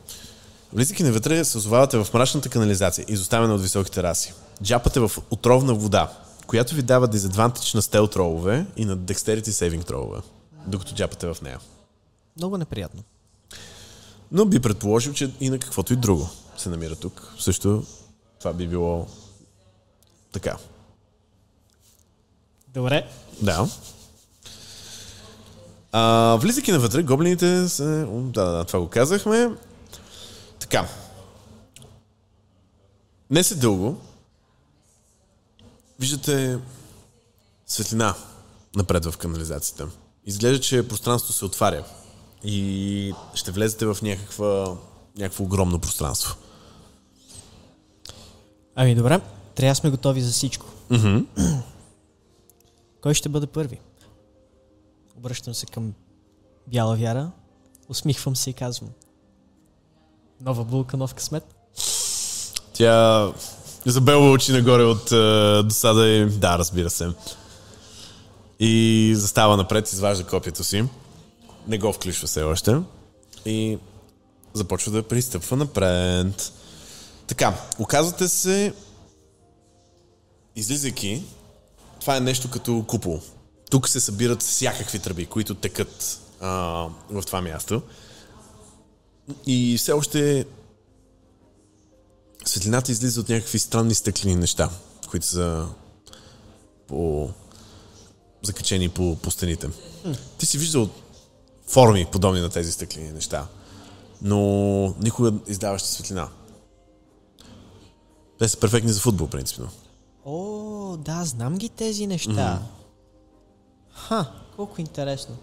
Влизайки навътре, се озовавате в мрачната канализация, изоставена от високи тераси. Джапате в отровна вода, която ви дава дизадвантич на стелт ролове и на dexterity saving ролове, докато джапате в нея. Много неприятно. Но би предположил, че и на каквото и друго се намира тук. Също това би било така. Добре. Да. А, влизайки навътре, гоблините се... Да, да, това го казахме. Така. Не се дълго. Виждате светлина напред в канализацията. Изглежда, че пространството се отваря. И ще влезете в някаква, някакво огромно пространство. Ами добре, трябва да сме готови за всичко. Мгм. Кой ще бъде първи? Обръщам се към Бяла Вяра, усмихвам се и казвам. Нова булка, нов късмет. Тя забелва очи нагоре от е, досада и... Да, разбира се. И застава напред, изважда копието си. Не го включва все още. И започва да пристъпва напред. Така, оказвате се излизайки, това е нещо като купол. Тук се събират всякакви тръби, които текат а, в това място. И все още светлината излиза от някакви странни стъклени неща, които са по... закачени по, по стените. Ти си виждал форми, подобни на тези стъклени неща, но никога издаващи светлина. Те са перфектни за футбол, принципно. О, да, знам ги тези неща. Ха, колко интересно.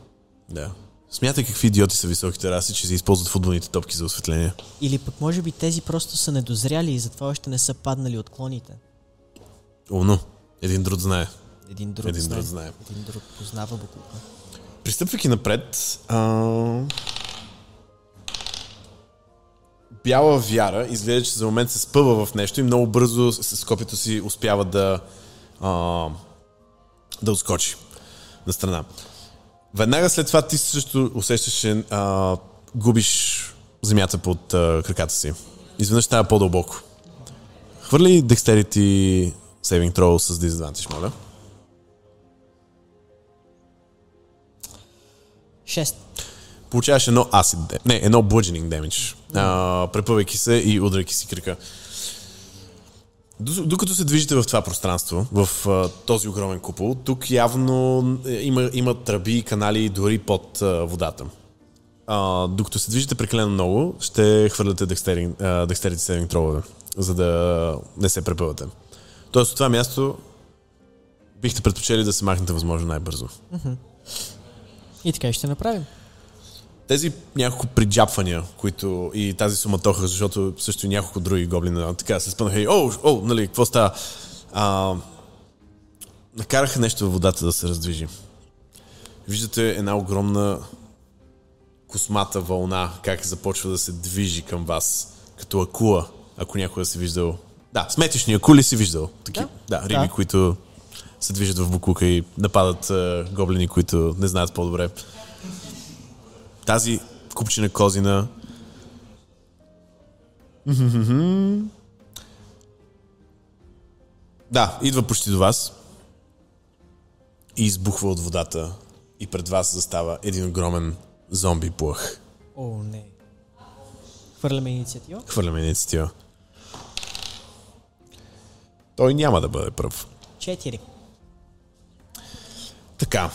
Да. Смятай какви идиоти са високите раси, че се използват футболните топки за осветление. Или пък може би тези просто са недозряли и затова още не са паднали от клоните. Умно. Един друг знае. Един друг Един знае. друг знае. Един друг познава буклука. Пристъпвайки напред, а... бяла вяра изглежда, че за момент се спъва в нещо и много бързо с копието си успява да, а... да отскочи на страна. Веднага след това ти също усещаш, че а... губиш земята под а... краката си. Изведнъж става по-дълбоко. Хвърли Dexterity Saving Throw с Disadvantage, моля. Шест. Получаваш едно acid, не, едно bludgeoning damage, а, препъвайки се и удряйки си кръка. Д- Докато се движите в това пространство, в а, този огромен купол, тук явно е, има, има тръби и канали дори под а, водата. А, докато се движите прекалено много, ще хвърляте dexterity saving throw за да не се препъвате. Тоест от това място бихте предпочели да се махнете възможно най-бързо. И така ще направим. Тези няколко приджапвания, които и тази суматоха, защото също и няколко други гоблина така се спънаха и о, о, нали, какво става? А, накараха нещо във водата да се раздвижи. Виждате една огромна космата вълна, как започва да се движи към вас. като акула, ако някога си виждал. Да, сметишни акули си виждал. Таки, да, Да. риби, Да. които се движат в буклука и нападат а, гоблини, които не знаят по-добре. Тази купчина козина Да, идва почти до вас и избухва от водата и пред вас застава един огромен зомби плъх. О, не. Хвърляме инициатива. Хвърляме инициатива. Той няма да бъде пръв. Четири. Така.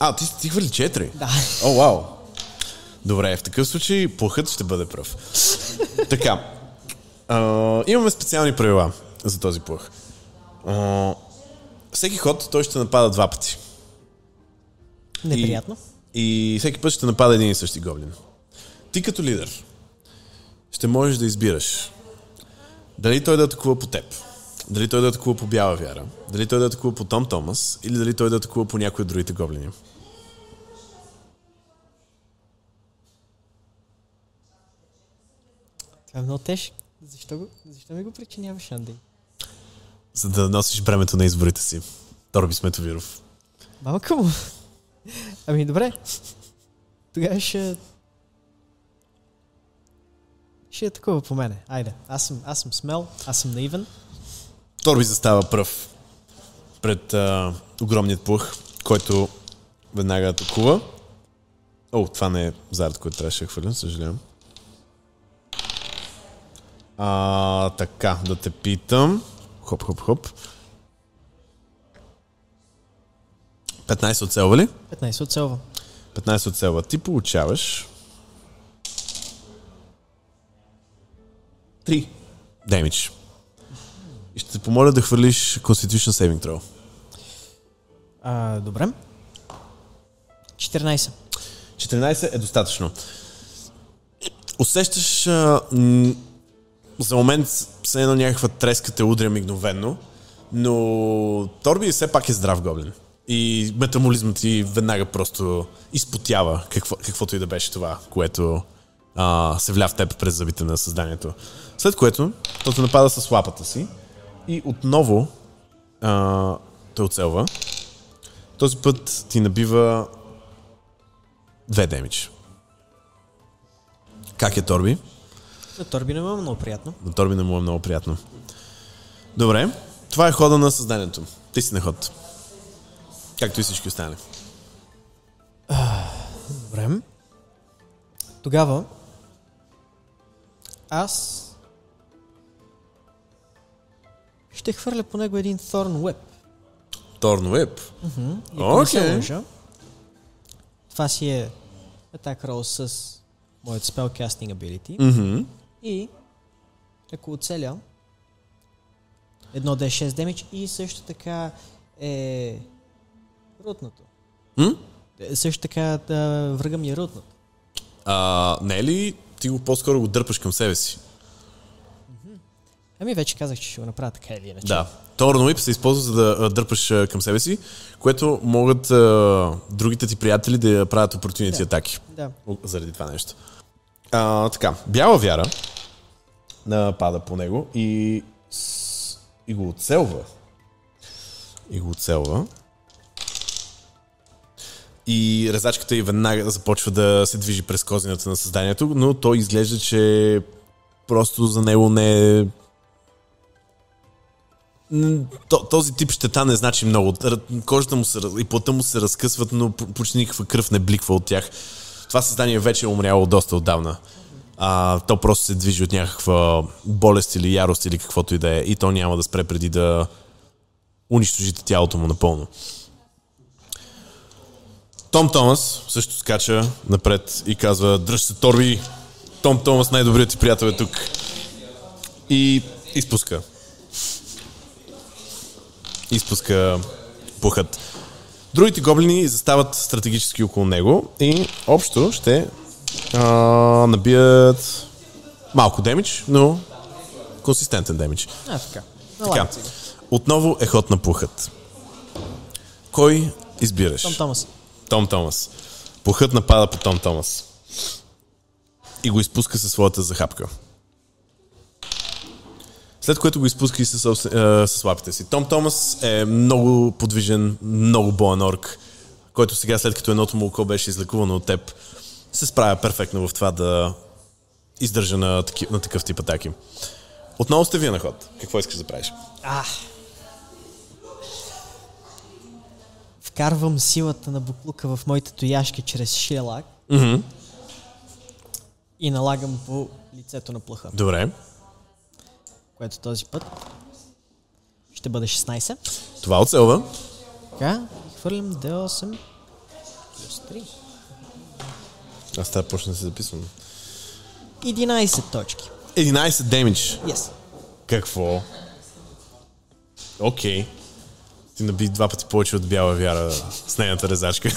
А, ти, ти хвърли 4? Да. О, вау. Добре, в такъв случай плахът ще бъде пръв. така. А, имаме специални правила за този плах. А, всеки ход той ще напада два пъти. Неприятно. И, и всеки път ще напада един и същи гоблин. Ти като лидер ще можеш да избираш дали той да атакува по теб, дали той да атакува по Бяла Вяра, дали той да атакува по Том Томас или дали той да атакува по някои от другите гоблини. Това е много тежко. Защо, го, защо ми го причиняваш, Андрей? За да носиш бремето на изборите си. Торби Сметовиров. Малко му. Ами добре. Тогава ще... Ще е такова по мене. Айде. Аз съм, аз съм смел, аз съм наивен. Торби застава пръв пред а, огромният плъх, който веднага атакува. О, това не е зард, който трябваше да хвърля, съжалявам. А, така, да те питам. Хоп, хоп, хоп. 15 оцелва ли? 15 оцелва. 15 оцелва. Ти получаваш 3 демидж. И ще те помоля да хвърлиш Constitution Saving Throw. А, добре. 14. 14 е достатъчно. Усещаш а, м- за момент все едно някаква треска те удря мигновенно, но Торби все пак е здрав гоблин. И метамолизмът ти веднага просто изпотява какво, каквото и да беше това, което а, се вля в теб през зъбите на създанието. След което то те напада с лапата си и отново а, те оцелва. Този път ти набива Две демидж. Как е Торби? На Торби не му е много приятно. На Торби не му е много приятно. Добре, това е хода на създанието. Ти си на ход. Както и всички останали. Добре. Тогава аз ще хвърля по него един Thorn ако не се Окей. лъжа, това си е attack roll с моят spellcasting ability. Мгм. И ако оцеля, едно да е 6 демидж и също така е рутното. М? Е, Също така да врага ми е рутнат. А, не е ли ти го по-скоро го дърпаш към себе си? Ами вече казах, че ще го направя така или иначе. Да. Торн Уип се използва за да дърпаш към себе си, което могат а, другите ти приятели да правят опортунити Да. атаки. Да. Заради това нещо. А, така, бяла вяра напада по него и, и го оцелва. И го оцелва. И резачката и веднага започва да се движи през козината на създанието, но той изглежда, че просто за него не е този тип щета не значи много. Кожата му се, и плътта му се разкъсват, но почти никаква кръв не бликва от тях. Това създание вече е умряло доста отдавна. А, то просто се движи от някаква болест или ярост или каквото и да е. И то няма да спре преди да унищожите тялото му напълно. Том Томас също скача напред и казва Дръж се, Торби! Том Томас, най-добрият ти приятел е тук. И изпуска изпуска пухът. Другите гоблини застават стратегически около него и общо ще а, набият малко демидж, но консистентен демидж. А, така. Така, отново е ход на пухът. Кой избираш? Том Томас. Том Томас. Пухът напада по Том Томас. И го изпуска със своята захапка. След което го изпуска и с, собствен- е, с лапите си. Том Томас е много подвижен, много боен орк, който сега, след като едното му око беше излекувано от теб, се справя перфектно в това да издържа на, таки, на такъв тип атаки. Отново сте вие на ход. Какво искаш да правиш? А. Вкарвам силата на буклука в моите тояшки чрез шелак Mm-hmm. и налагам по лицето на плъха, Добре. Което този път ще бъде 16. Това оцелва. Така, хвърлям D8 плюс 3. Аз трябва почна да се записвам. 11 точки. 11 демидж. Yes. Какво? Окей. Ти наби два пъти повече от бяла вяра с нейната резачка.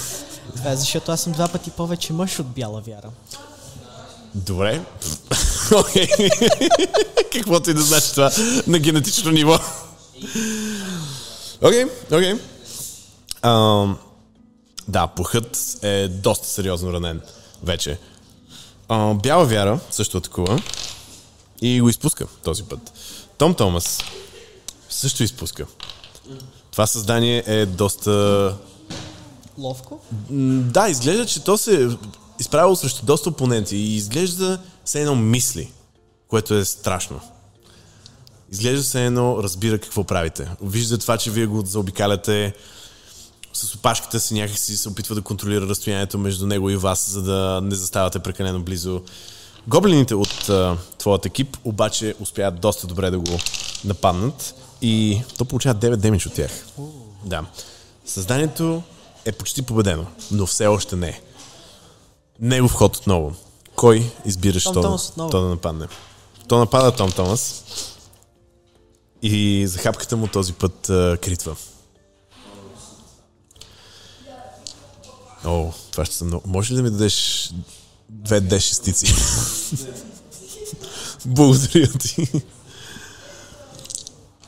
Това е защото аз съм два пъти повече мъж от бяла вяра. Добре. Каквото и да значи това на генетично ниво. Окей, окей. Да, пухът е доста сериозно ранен вече. А, бяла вяра също атакува и го изпуска този път. Том Томас също изпуска. Това създание е доста Ловко? Да, изглежда, че то се е изправило срещу доста опоненти и изглежда се едно мисли, което е страшно. Изглежда се едно разбира какво правите. Вижда това, че вие го заобикаляте с опашката си някакси се опитва да контролира разстоянието между него и вас, за да не заставате прекалено близо. Гоблините от а, твоят екип обаче успяват доста добре да го нападнат и то получава 9 демидж от тях. Да. Създанието е почти победено, но все още не е. Негов ход отново. Кой избираш Том то, Томас отново. то да нападне? То напада Том Томас и захапката му този път а, критва. О, това ще съм много... Може ли да ми дадеш две D шестици? Благодаря ти.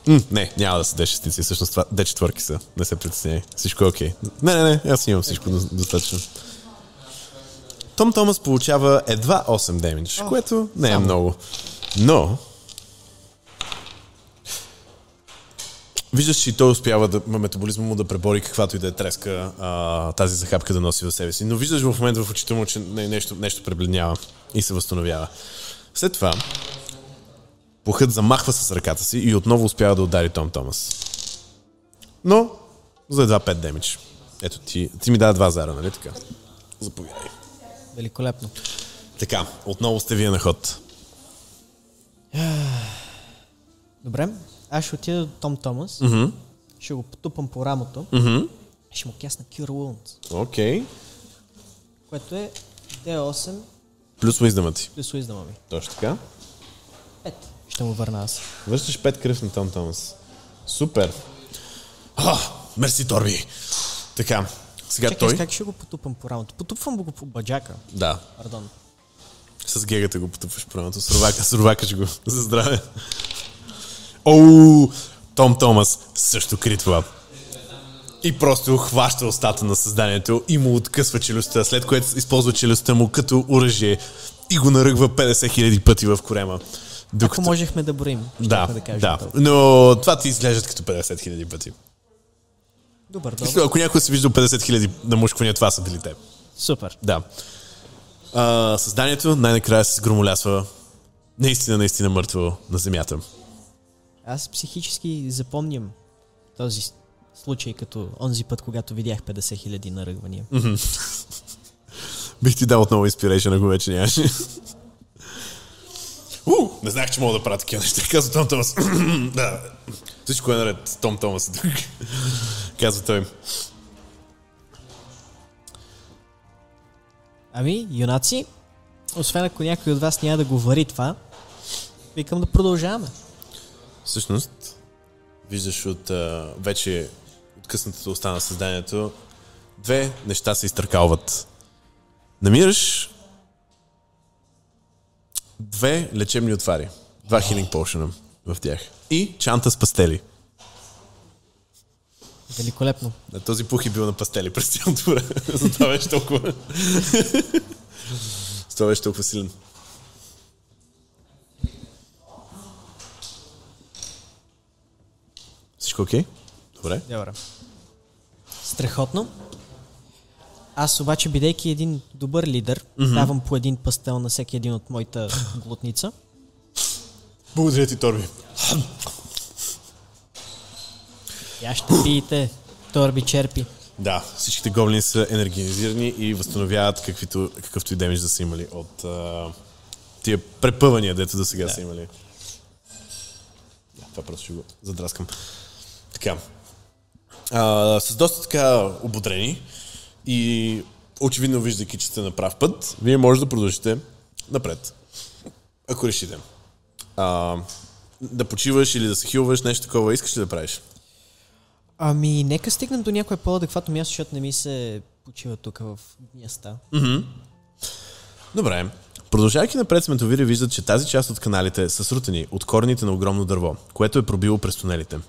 М, не, няма да са D шестици, всъщност това D четвърки са. Не се притесняй. Всичко е окей. Не, не, не, аз имам всичко до- достатъчно. Том Томас получава едва 8 демидж, което не е само. много. Но, Виждаш, че и той успява да, метаболизма му да пребори каквато и да е треска а, тази захапка да носи в себе си. Но виждаш в момента в очите му, че не, нещо, нещо пребледнява и се възстановява. След това, пухът замахва с ръката си и отново успява да удари Том Томас. Но, за едва 5 демидж. Ето, ти, ти ми даде два зара, нали така? Заповядай. Великолепно. Така, отново сте вие на ход. Добре, аз ще отида до Том Томас, Мгм. ще го потупам по рамото и ще му кясна Cure Wounds, Окей. което е D8 Плюс уиздъма ти. плюс Wisdom ми. Точно така. 5 ще му върна аз. Връщаш 5 кръв на Том Томас. Супер. А, мерси, Торби. Така, сега Чакай, той... как ще го потупам по рамото? Потупвам го по баджака. Да, Пардон. с гегата го потъпваш по рамото. Сурвака, сурвакаш го. За здраве. Оу, Том Томас също критва. И просто хваща устата на създанието и му откъсва челюстта, след което използва челюстта му като оръжие и го наръгва 50 000 пъти в корема. Ако Докато... можехме да броим, Да, да кажем да. толкова. Но това ти изглеждат като 50 000 пъти. Добър, добър. Ако някой си виждал 50 000 намушквания, това са били те. Супер. Да. А, създанието най-накрая се сгромолясва наистина, наистина мъртво на земята. Аз психически запомням този случай като онзи път, когато видях 50 хиляди наръгвания. Бих ти дал отново inspiration, ако вече нямаше. У, не знаех, че мога да правя такива неща. Казва Том Томас. да. Всичко е наред. Том Томас е. Казва той. Ами, юнаци, освен ако някой от вас няма да го вари това, викам да продължаваме. Всъщност, виждаш от а, вече откъснатата уста на създанието, две неща се изтъркалват. Намираш две лечебни отвари. Два хилинг поушена в тях. И чанта с пастели. Великолепно. На този пух е бил на пастели през цялото време. Затова беше толкова... Затова беше толкова силен. Всичко окей? Добре. Добре. Страхотно. Аз обаче, бидейки един добър лидер, mm-hmm. давам по един пастел на всеки един от моята глутница. Благодаря ти, Торби. Я ще пиете, Торби черпи. Да, всичките гоблини са енергизирани и възстановяват каквито, какъвто и демидж да са имали от а, тия препъвания, дето до сега да. са имали. Да, това просто ще го задраскам. Така. А, с доста така ободрени и очевидно виждайки, че сте на прав път, вие може да продължите напред. Ако решите. А, да почиваш или да се хилваш, нещо такова, искаш ли да правиш? Ами, нека стигнем до някое по-адекватно място, защото не ми се почива тук в мяста. Mm-hmm. Добре. Продължавайки напред, сметовири виждат, че тази част от каналите са срутени от корените на огромно дърво, което е пробило през тунелите.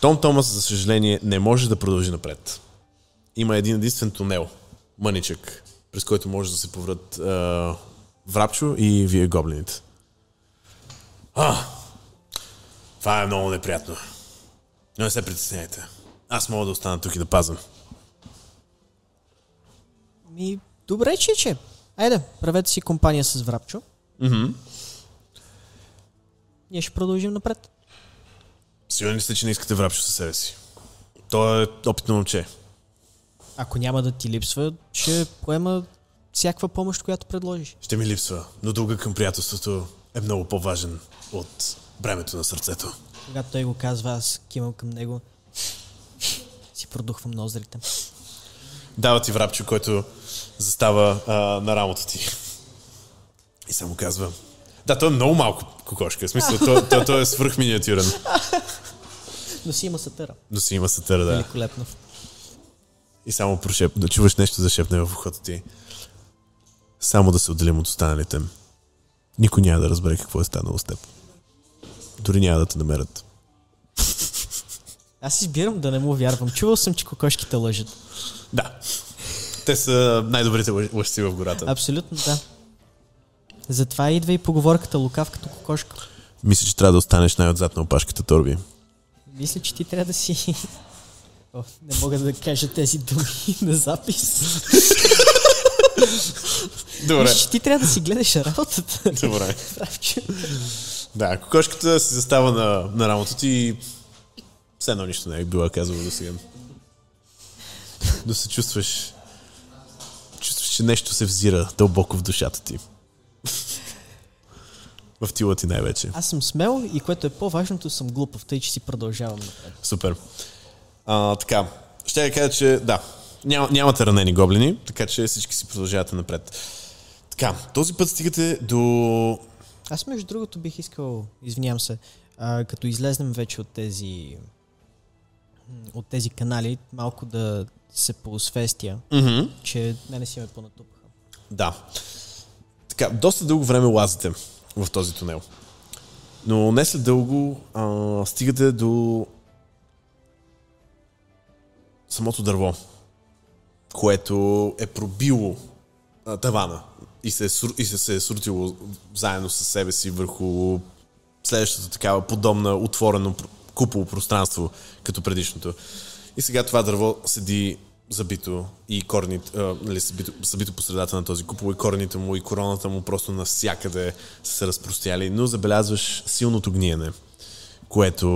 Том Томас, за съжаление, не може да продължи напред. Има един единствен тунел, мъничък, през който може да се поврат е, Врапчо и вие гоблините. А, това е много неприятно. Но не се притесняйте. Аз мога да остана тук и да пазвам. Ми, добре, че, че. Айде, правете си компания с Врапчо. Mm-hmm. Ние ще продължим напред. Сигурен ли сте, че не искате Врапчо със себе си? Той е опитно момче. Ако няма да ти липсва, ще поема всякаква помощ, която предложиш. Ще ми липсва, но дълга към приятелството е много по-важен от бремето на сърцето. Когато той го казва, аз кимам към него. Си продухвам ноздрите. Дава ти врабчо, който застава а, на рамото ти. И само казва. Да, той е много малко кокошка. В смисъл, той, той, той е свръхминиатюрен. Но си има сатъра. Но си има сатъра, да. Великолепно. И само прошеп, да чуваш нещо да шепне в ухото ти. Само да се отделим от останалите. Никой няма да разбере какво е станало с теб. Дори няма да те намерят. Аз избирам да не му вярвам. Чувал съм, че кокошките лъжат. Да. Те са най-добрите лъж- лъжци в гората. Абсолютно, да. Затова идва и поговорката лукав като кокошка. Мисля, че трябва да останеш най-отзад на опашката Торби. Мисля, че ти трябва да си... О, не мога да кажа тези думи на запис. Добре. Че ти трябва да си гледаш работата. Добре. Правче. Да, кокошката си застава на, на рамото ти все едно нищо не е била казала до сега. Да се чувстваш чувстваш, че нещо се взира дълбоко в душата ти. в тила ти най-вече. Аз съм смел и което е по-важното, съм глупав, тъй че си продължавам напред. Супер. А, така, ще я кажа, че да, няма, нямате ранени гоблини, така че всички си продължавате напред. Така, този път стигате до... Аз между другото бих искал, извинявам се, а, като излезнем вече от тези от тези канали, малко да се поосвестя, Mm-hmm. че мене си ме понатупаха. Да. Така, доста дълго време лазите в този тунел. Но не след дълго а, стигате до самото дърво, което е пробило а, тавана и се, е, и се, се е срутило заедно с себе си върху следващото такава подобна отворено куполо пространство като предишното. И сега това дърво седи забито и корените, а, нали, забито, забито по средата на този купол и корените му и короната му просто навсякъде са се разпростяли, но забелязваш силното гниене, което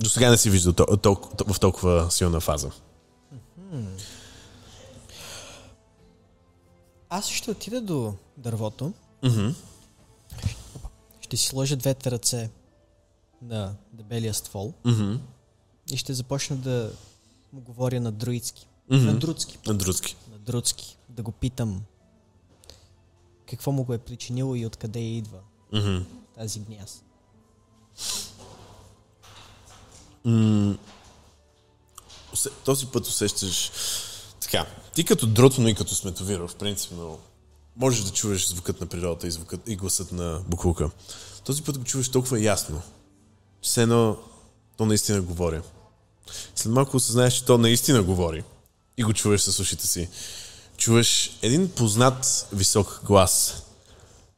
до сега не си виждал тол- тол- в толкова силна фаза. Аз ще отида до дървото, Мгм. ще си сложа двете ръце на дебелия ствол Мгм. и ще започна да му говоря на друидски. Мгм. На друдски. На друдски. На друдски. Да го питам какво му го е причинило и откъде идва Мгм. тази гняз. Усе- този път усещаш така. Ти като дрото, но и като сметовиров, принципно, можеш да чуваш звукът на природата и, звукът, и гласът на буклука. Този път го чуваш толкова ясно, все едно то наистина говоря. След малко осъзнаеш, че то наистина говори. И го чуваш с ушите си. Чуваш един познат висок глас.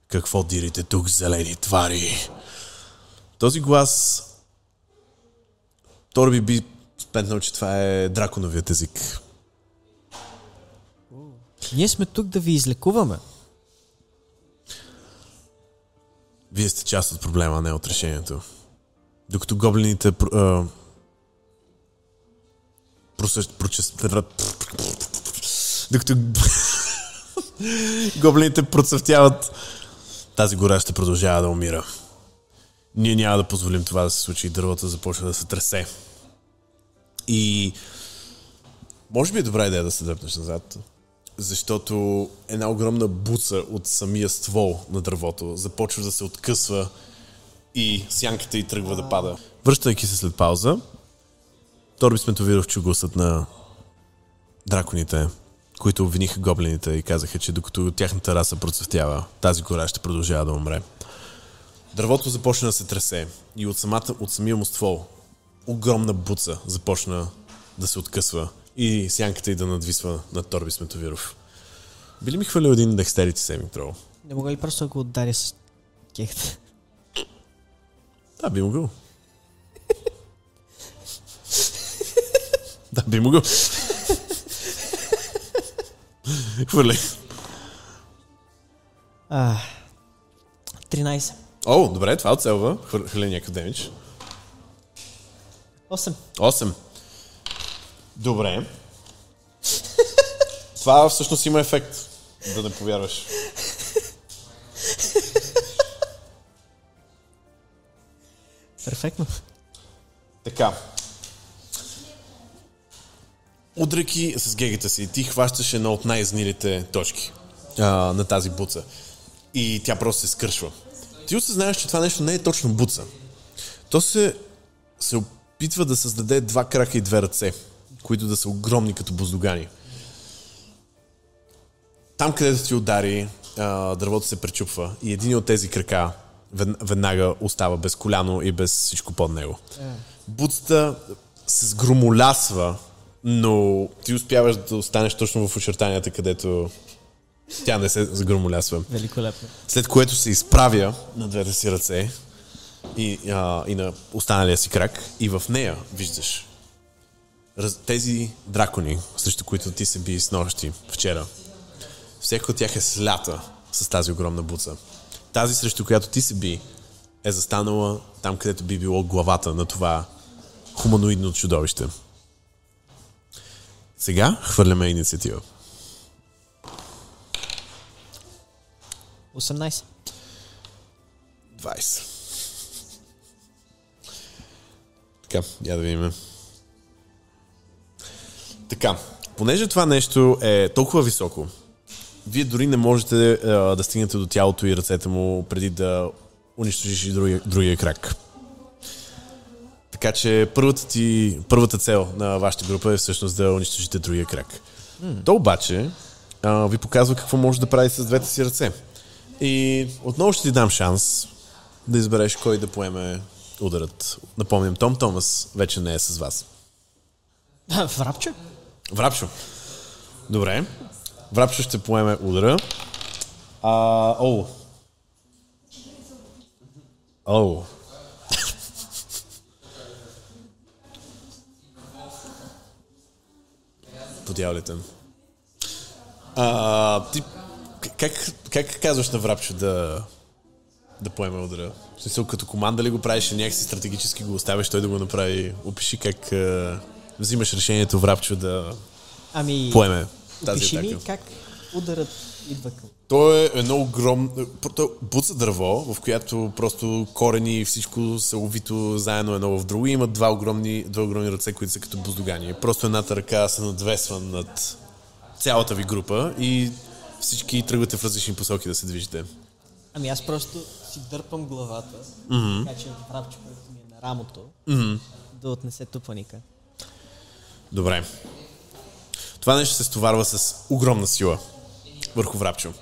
Какво дирите тук, зелени твари? Този глас Торби би спентнал, че това е драконовият език. Ние сме тук да ви излекуваме. Вие сте част от проблема, а не от решението. Докато гоблините а, Докато гоблините процъфтяват, тази гора ще продължава да умира. Ние няма да позволим това да се случи и дървото започва да се тресе. И може би е добра идея да се дръпнеш назад, защото една огромна буца от самия ствол на дървото започва да се откъсва и сянката й тръгва да пада. Връщайки се след пауза, Торби Сметовиров чу гласът на драконите, които обвиниха гоблините и казаха, че докато тяхната раса процъфтява, тази гора ще продължава да умре. Дървото започна да се тресе и от, самата, от самия му ствол огромна буца започна да се откъсва и сянката й да надвисва над Торби Сметовиров. Би ли ми хвалил един декстерити сейвинг трол? Не мога ли просто да го ударя с кехта? Да, би могъл. да, би могъл. Хвърли. А, 13. О, добре, това оцелва. Хвър- Хвърли някакъв демидж. 8. 8. Добре. Това всъщност има ефект, да не повярваш. Перфектно. Така. Удряйки с гегата си, ти хващаш една от най-изнилите точки а, на тази буца. И тя просто се скършва. Ти осъзнаеш, че това нещо не е точно буца. То се, се опитва да създаде два крака и две ръце, които да са огромни като буздогани. Там, където ти удари, дървото се пречупва и един от тези крака вед- веднага остава без коляно и без всичко под него. Буцата се сгромолясва, но ти успяваш да останеш точно в очертанията, където тя не се сгромолясва. Великолепно. След което се изправя на двете си ръце и, а, и на останалия си крак и в нея виждаш раз, тези дракони, срещу които ти се би с нощи вчера. Всеки от тях е слята с тази огромна буца. Тази, срещу която ти се би, е застанала там, където би било главата на това хуманоидно чудовище. Сега хвърляме инициатива. 18. 20. Така, я да видим. Така, понеже това нещо е толкова високо, вие дори не можете а, да стигнете до тялото и ръцете му преди да унищожиш и другия, другия крак. Така че първата, ти, първата цел на вашата група е всъщност да унищожите другия крак. То обаче а, ви показва какво може да прави с двете си ръце. И отново ще ти дам шанс да избереш кой да поеме ударът. Напомням, Том Томас вече не е с вас. Врапче? Врапшо. Добре. Врапшо ще поеме удара. А, оу. Оу. По дяволите. А, ти как, как казваш на Врапшо да, да поеме удара? В смисъл, като команда ли го правиш, някакси стратегически го оставяш той да го направи? Опиши как взимаш решението Врапчо да Ами, поеме тази опиши ми атака. как ударът идва към... То е едно огромно... Буца дърво, в която просто корени и всичко са увито заедно едно в друго. И има два огромни, два огромни ръце, които са като буздогани. Просто едната ръка се надвесва над цялата ви група и всички тръгвате в различни посоки да се движите. Ами аз просто си дърпам главата, mm-hmm. така че врапче, което ми е на рамото, mm-hmm. да отнесе тупаника. Добре. Това нещо се стоварва с огромна сила върху Врапчо.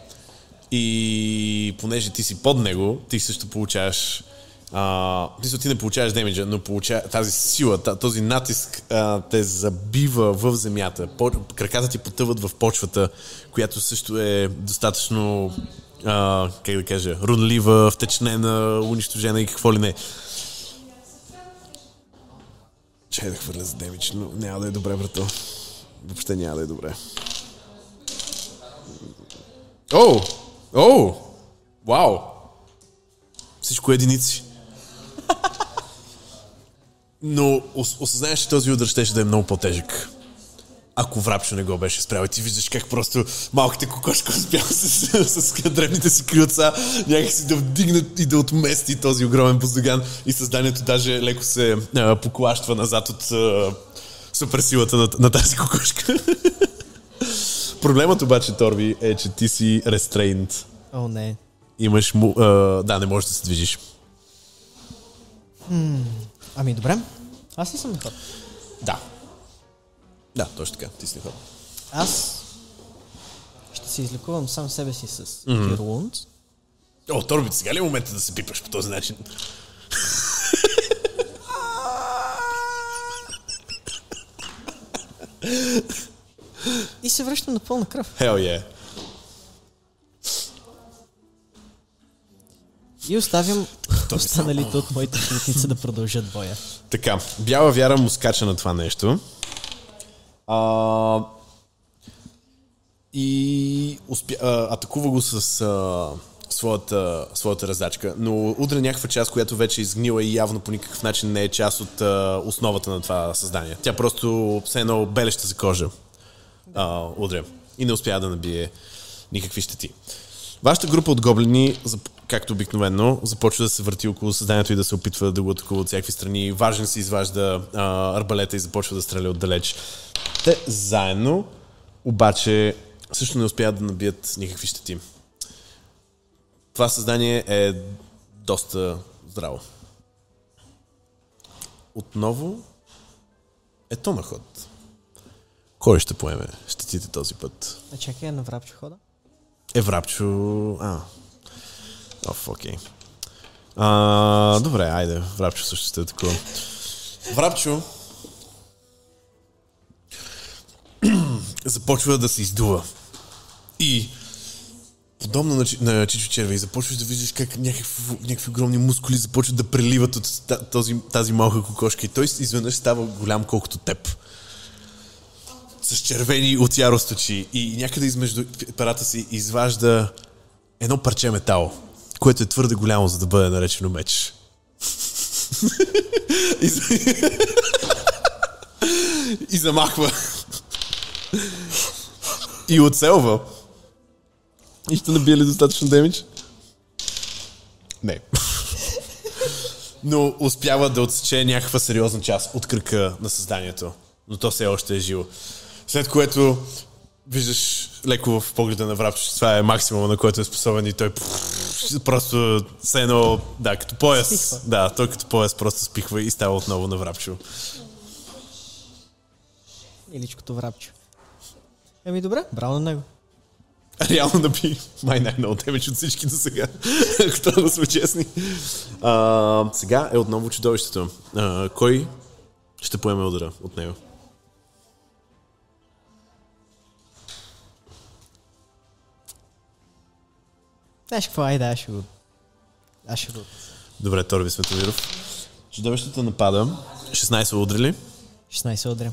И понеже ти си под него, ти също получаваш А, ти, не получаваш демиджа, но получа, тази сила, този натиск а, те забива в земята. По, краката ти потъват в почвата, която също е достатъчно, а, как да кажа, рунлива, втечнена, унищожена и какво ли не. Чай да хвърля за демидж, но няма да е добре, брато. Въобще няма да е добре. О! О! Вау! Всичко е единици. Но осъзнаеш, че този удар ще да е много по-тежък. Ако врапчо не го беше спрял и ти виждаш как просто малките кокошка успял с, с, с древните си крилца някакси да вдигнат и да отмести този огромен поздоган и създанието даже леко се а, поклащва назад от а, суперсилата на, на тази кокошка. Проблемът обаче, Торби, е, че ти си рестрейнт. О, не. Имаш му... А, да, не можеш да се движиш. Хм, ами добре. Аз ли съм ход? Да. Да, точно така. Ти си ход. Аз ще се излекувам сам себе си с mm-hmm. О, Торби, сега ли е момента да се пипаш по този начин? И се връщам на пълна кръв. Hell yeah. И оставям останалите от моите плотници да продължат боя. Така, бяла вяра му скача на това нещо. А, и успя, а, атакува го с а, своята, своята раздачка, но удря някаква част, която вече е изгнила и явно по никакъв начин не е част от а, основата на това създание. Тя просто все едно белеща за кожа а, удря и не успя да набие никакви щети. Вашата група от гоблини, както обикновено, започва да се върти около създанието и да се опитва да го атакува от всякакви страни. Важен се изважда а, арбалета и започва да стреля отдалеч. Те заедно, обаче, също не успяват да набият никакви щети. Това създание е доста здраво. Отново е то на ход. Кой ще поеме щетите този път? А чакай, е на Врапчо хода? Е, Врапчо... А. Оф, окей. А, добре, айде. Врапчо също ще е такова. Врапчо започва да се издува. И подобно на, на Чичо Червей, започваш да виждаш как някакви, някакви огромни мускули започват да преливат от тази, тази малка кокошка и той изведнъж става голям колкото теб с червени от ярост очи и някъде измежду перата си изважда едно парче метал, което е твърде голямо, за да бъде наречено меч. и, и замахва. и оцелва. И ще набие ли достатъчно демидж? Не. Но успява да отсече някаква сериозна част от кръка на създанието. Но то все още е живо. След което виждаш леко в погледа на врабче, че това е максимума, на който е способен и той просто се едно, да, като пояс. Спихва. Да, той като пояс просто спихва и става отново на врабчо. Иличкото врабчо. Еми добре, браво на него. Реално да би май най-много темич от всички до сега, ако трябва да сме честни. А, сега е отново чудовището. А, кой ще поеме удара от него? Какво? Айде, аз ще го... Аз ще го... Добре, Торби Световиров. Чудовището напада. 16 удрили. 16 удря.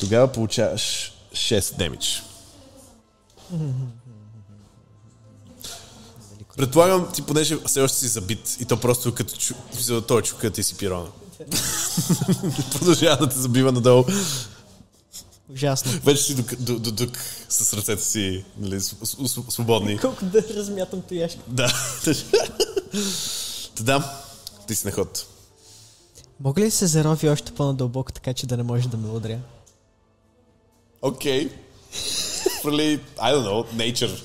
Тогава получаваш 6 демидж. Предполагам, ти понеже все още си забит и то просто като чу... той чука ти си пирона. Продължава да те забива надолу. Ужасно. Вече си до, до, до, с ръцете си нали, свободни. Колко да размятам тояшка. Да. да, ти си на ход. Мога ли се зарови още по-надълбоко, така че да не може да ме удря? Окей. Okay. Really, I don't know, nature.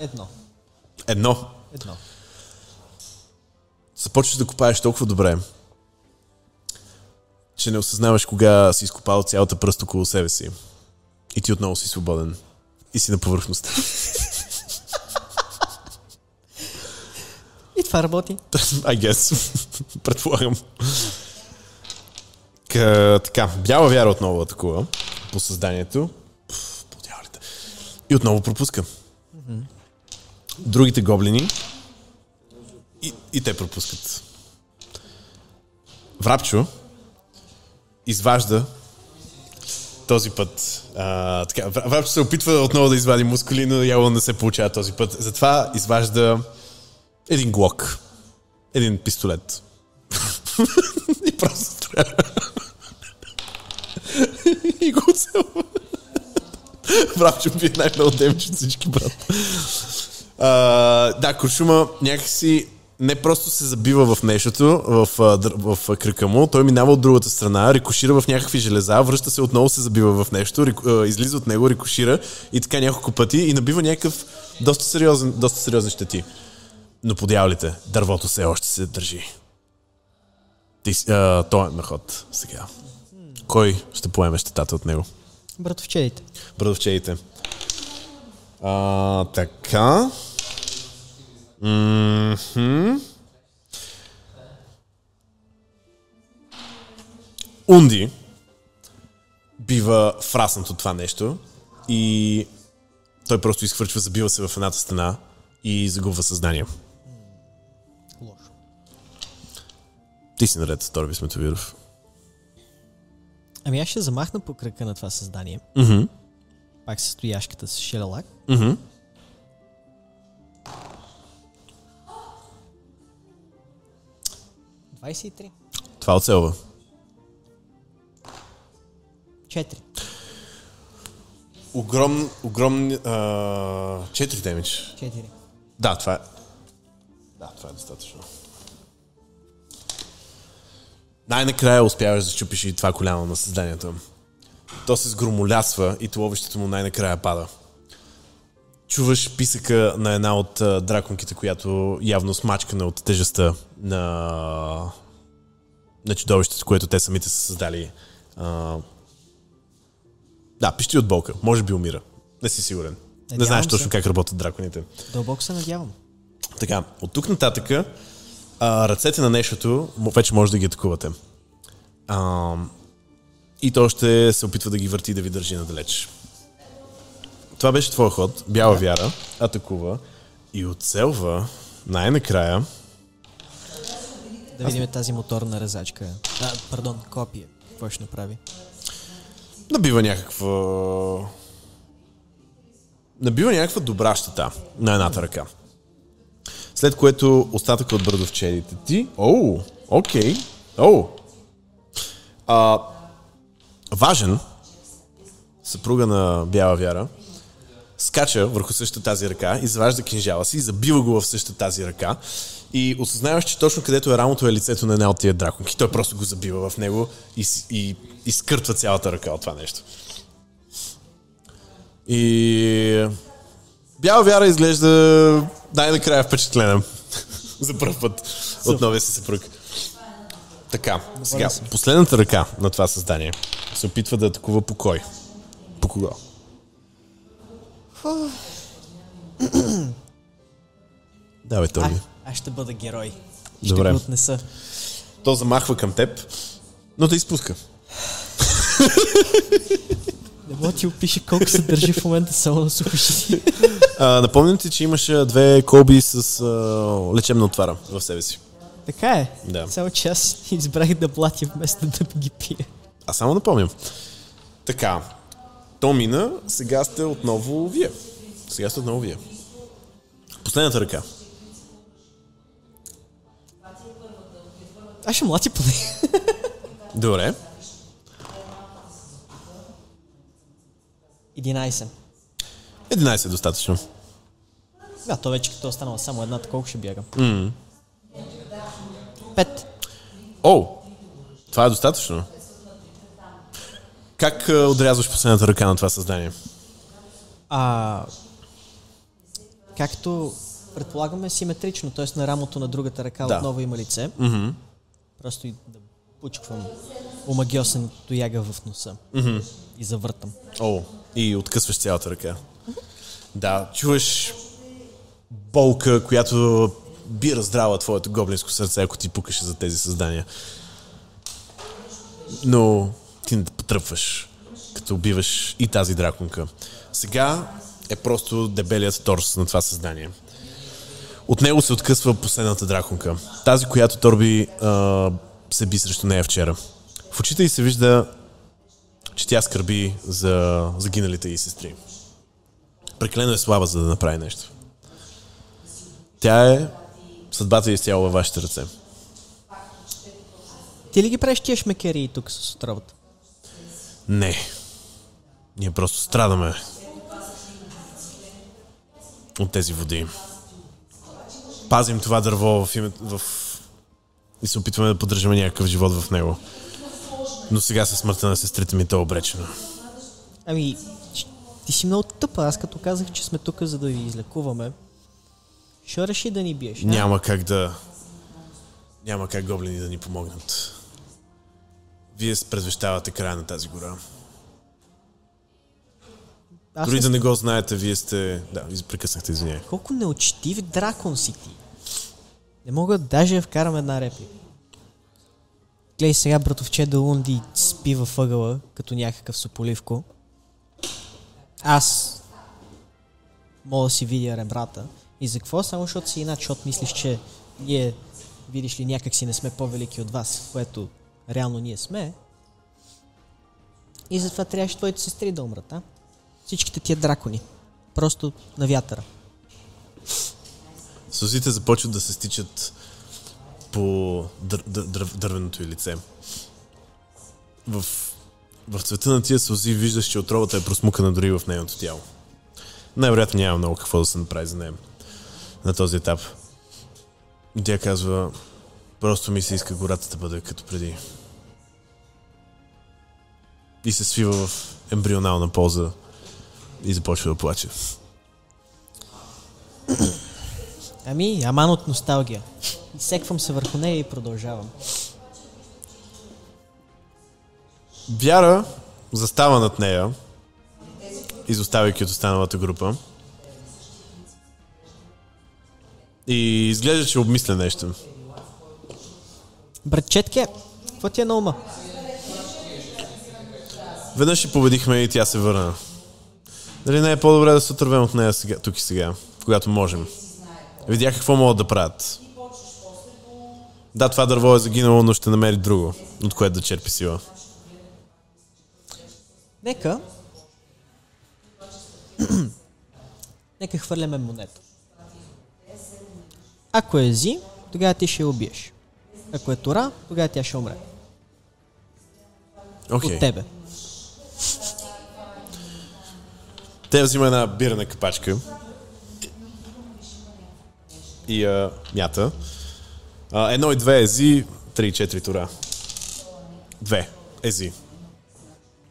Едно. Едно. Едно. Започваш да копаеш толкова добре, че не осъзнаваш кога си изкопал цялата пръст около себе си. И ти отново си свободен. И си на повърхността. И това работи. I guess. Предполагам. К, така, бяла вяра отново атакува по създанието. И отново пропуска. Другите гоблини и, и те пропускат. Врапчо изважда този път. А, така, Вра- Врапчо се опитва отново да извади мускули, но явно не се получава този път. Затова изважда един глок. Един пистолет. и просто стреля. и го оцелва. Врапчо би най-много демидж от всички, брат. А, да, Куршума някакси не просто се забива в нещото, в, в а, кръка му, той минава от другата страна, рикошира в някакви железа, връща се отново се забива в нещо, рик, излиза от него, рикошира и така няколко пъти и набива някакъв доста сериозен, доста сериозни щети. Но по дяволите, дървото все още се държи. Ти, а, той е на ход сега. Кой ще поеме щетата от него? Братовчедите. Брадовчеите. А, така. Мгм. Унди бива фраснат от това нещо и той просто изхвърчва, забива се в едната стена и загубва съзнание. Лошо. Ти си наред, Торби Сметовиров. Ами аз ще замахна по кръка на това създание. Мгм. Пак с стояшката с шелелак. Мгм. – 23. Това оцелва. 4. Огромн, огромни... а, Четири демидж. 4. Да, това е. Да, това е достатъчно. Най-накрая успяваш да щупиш и това коляно на създанието. То се сгромолясва и туловището му най-накрая пада. Чуваш писъка на една от а, драконките, която явно смачкана от тежестта на, на чудовището, което те самите са създали. А, да, пищи от болка. Може би умира. Не си сигурен. не Надявам знаеш се. точно как работят драконите. Дълбоко се надявам. Така, от тук нататък а, ръцете на нещото вече може да ги атакувате. А, и то ще се опитва да ги върти да ви държи надалеч. Това беше твоя ход. Бяла вяра атакува и оцелва най-накрая Да видим тази моторна резачка. А, пардон, копия. Какво ще направи? набива някаква... Набива някаква добра щета на едната ръка. След което остатъка от брадовчедите ти... Оу, окей. Оу. А, важен, съпруга на Бяла Вяра, скача върху същата тази ръка, изважда кинжала си, забива го в същата тази ръка и осъзнаваш, че точно където е рамото е лицето на една от тия драконки. Той просто го забива в него и, и, и скъртва цялата ръка от това нещо. И Бяла Вяра изглежда най-накрая впечатлена за първ път от новия си съпруг. Така, сега, последната ръка на това създание се опитва да атакува по кой? По кого? Давай, А, Тоби. аз ще бъда герой. Ще Добре. го отнеса. То замахва към теб, но те изпуска. Не мога да ти опиша колко се държи в момента само на сухоши. А, напомням ти, че имаше две колби с а, лечебна отвара в себе си. така е. Да. Само че аз избрах да платя вместо да ги пия. Аз само напомням. Така, то мина, сега сте отново вие. Сега сте отново вие. Последната ръка. Аз ще млати поне. Добре. 11. 11 е достатъчно. Да, то вече като е останала само една, колко ще бягам? Mm. 5. О! Това е достатъчно. Как а, отрязваш последната ръка на това създание? А, както предполагаме симетрично, т.е. на рамото на другата ръка Да. отново има лице. Мгм. Просто и да пучквам омагиосен тояга в носа. Mm-hmm. И завъртам. О, и откъсваш цялата ръка. Да, чуваш болка, която би раздрала твоето гоблинско сърце, ако ти пукаше за тези създания. Но ти не потръпваш, като убиваш и тази драконка. Сега е просто дебелият торс на това създание. От него се откъсва последната драконка. Тази, която Торби а, се би срещу нея вчера. В очите й се вижда, че тя скърби за загиналите й сестри. Прекалено е слаба, за да направи нещо. Тя е съдбата е изцяло във вашите ръце. Ти ли ги правиш тия шмекери тук с отровата? Не. Ние просто страдаме от тези води. Пазим това дърво в името, в... и се опитваме да поддържаме някакъв живот в него. Но сега със смъртта на сестрите ми то е обречено. Ами, ти си много тъпа. Аз като казах, че сме тук за да ви излекуваме, ще реши да ни биеш. Няма как да... Няма как гоблини да ни помогнат. Вие предвещавате края на тази гора. Аз Дори не... да не го знаете, вие сте... Да, прекъснахте, извиняй. Колко неучтив дракон си ти. Не мога даже да вкарам една реплика. Гледай сега братовче да Лунди спи във ъгъла, като някакъв сополивко. Аз мога да си видя ребрата. И за какво? Само защото си инат, защото мислиш, че ние, видиш ли, някак си не сме по-велики от вас, което реално ние сме. И затова трябваше твоите сестри да умрат, а? Всичките тия дракони. Просто на вятъра. Сълзите започват да се стичат по дър, дър, дър, дървеното й лице. В, в цвета на тия сълзи виждаш, че отровата е просмукана дори в нейното тяло. Най-вероятно няма много какво да се направи за нея на този етап. Тя казва, просто ми се иска гората да бъде като преди. И се свива в ембрионална поза и започва да плаче. Ами, аман от носталгия. Изсеквам се върху нея и продължавам. Вяра застава над нея, изоставяйки от останалата група. И изглежда, че обмисля нещо. Братчетке, какво ти е на ума? Веднъж ще победихме и тя се върна. Дали не е по-добре да се отървем от нея сега, тук и сега, когато можем? Видях какво могат да правят. Да, това дърво е загинало, но ще намери друго, от което да черпи сила. Нека... Нека хвърляме монета. Ако е Зи, тогава ти ще я убиеш. Ако е Тора, тогава тя ще умре. Окей. От тебе. Те взима една бирна капачка и а, мята. А, едно и две ези, три и четири тура. Две ези.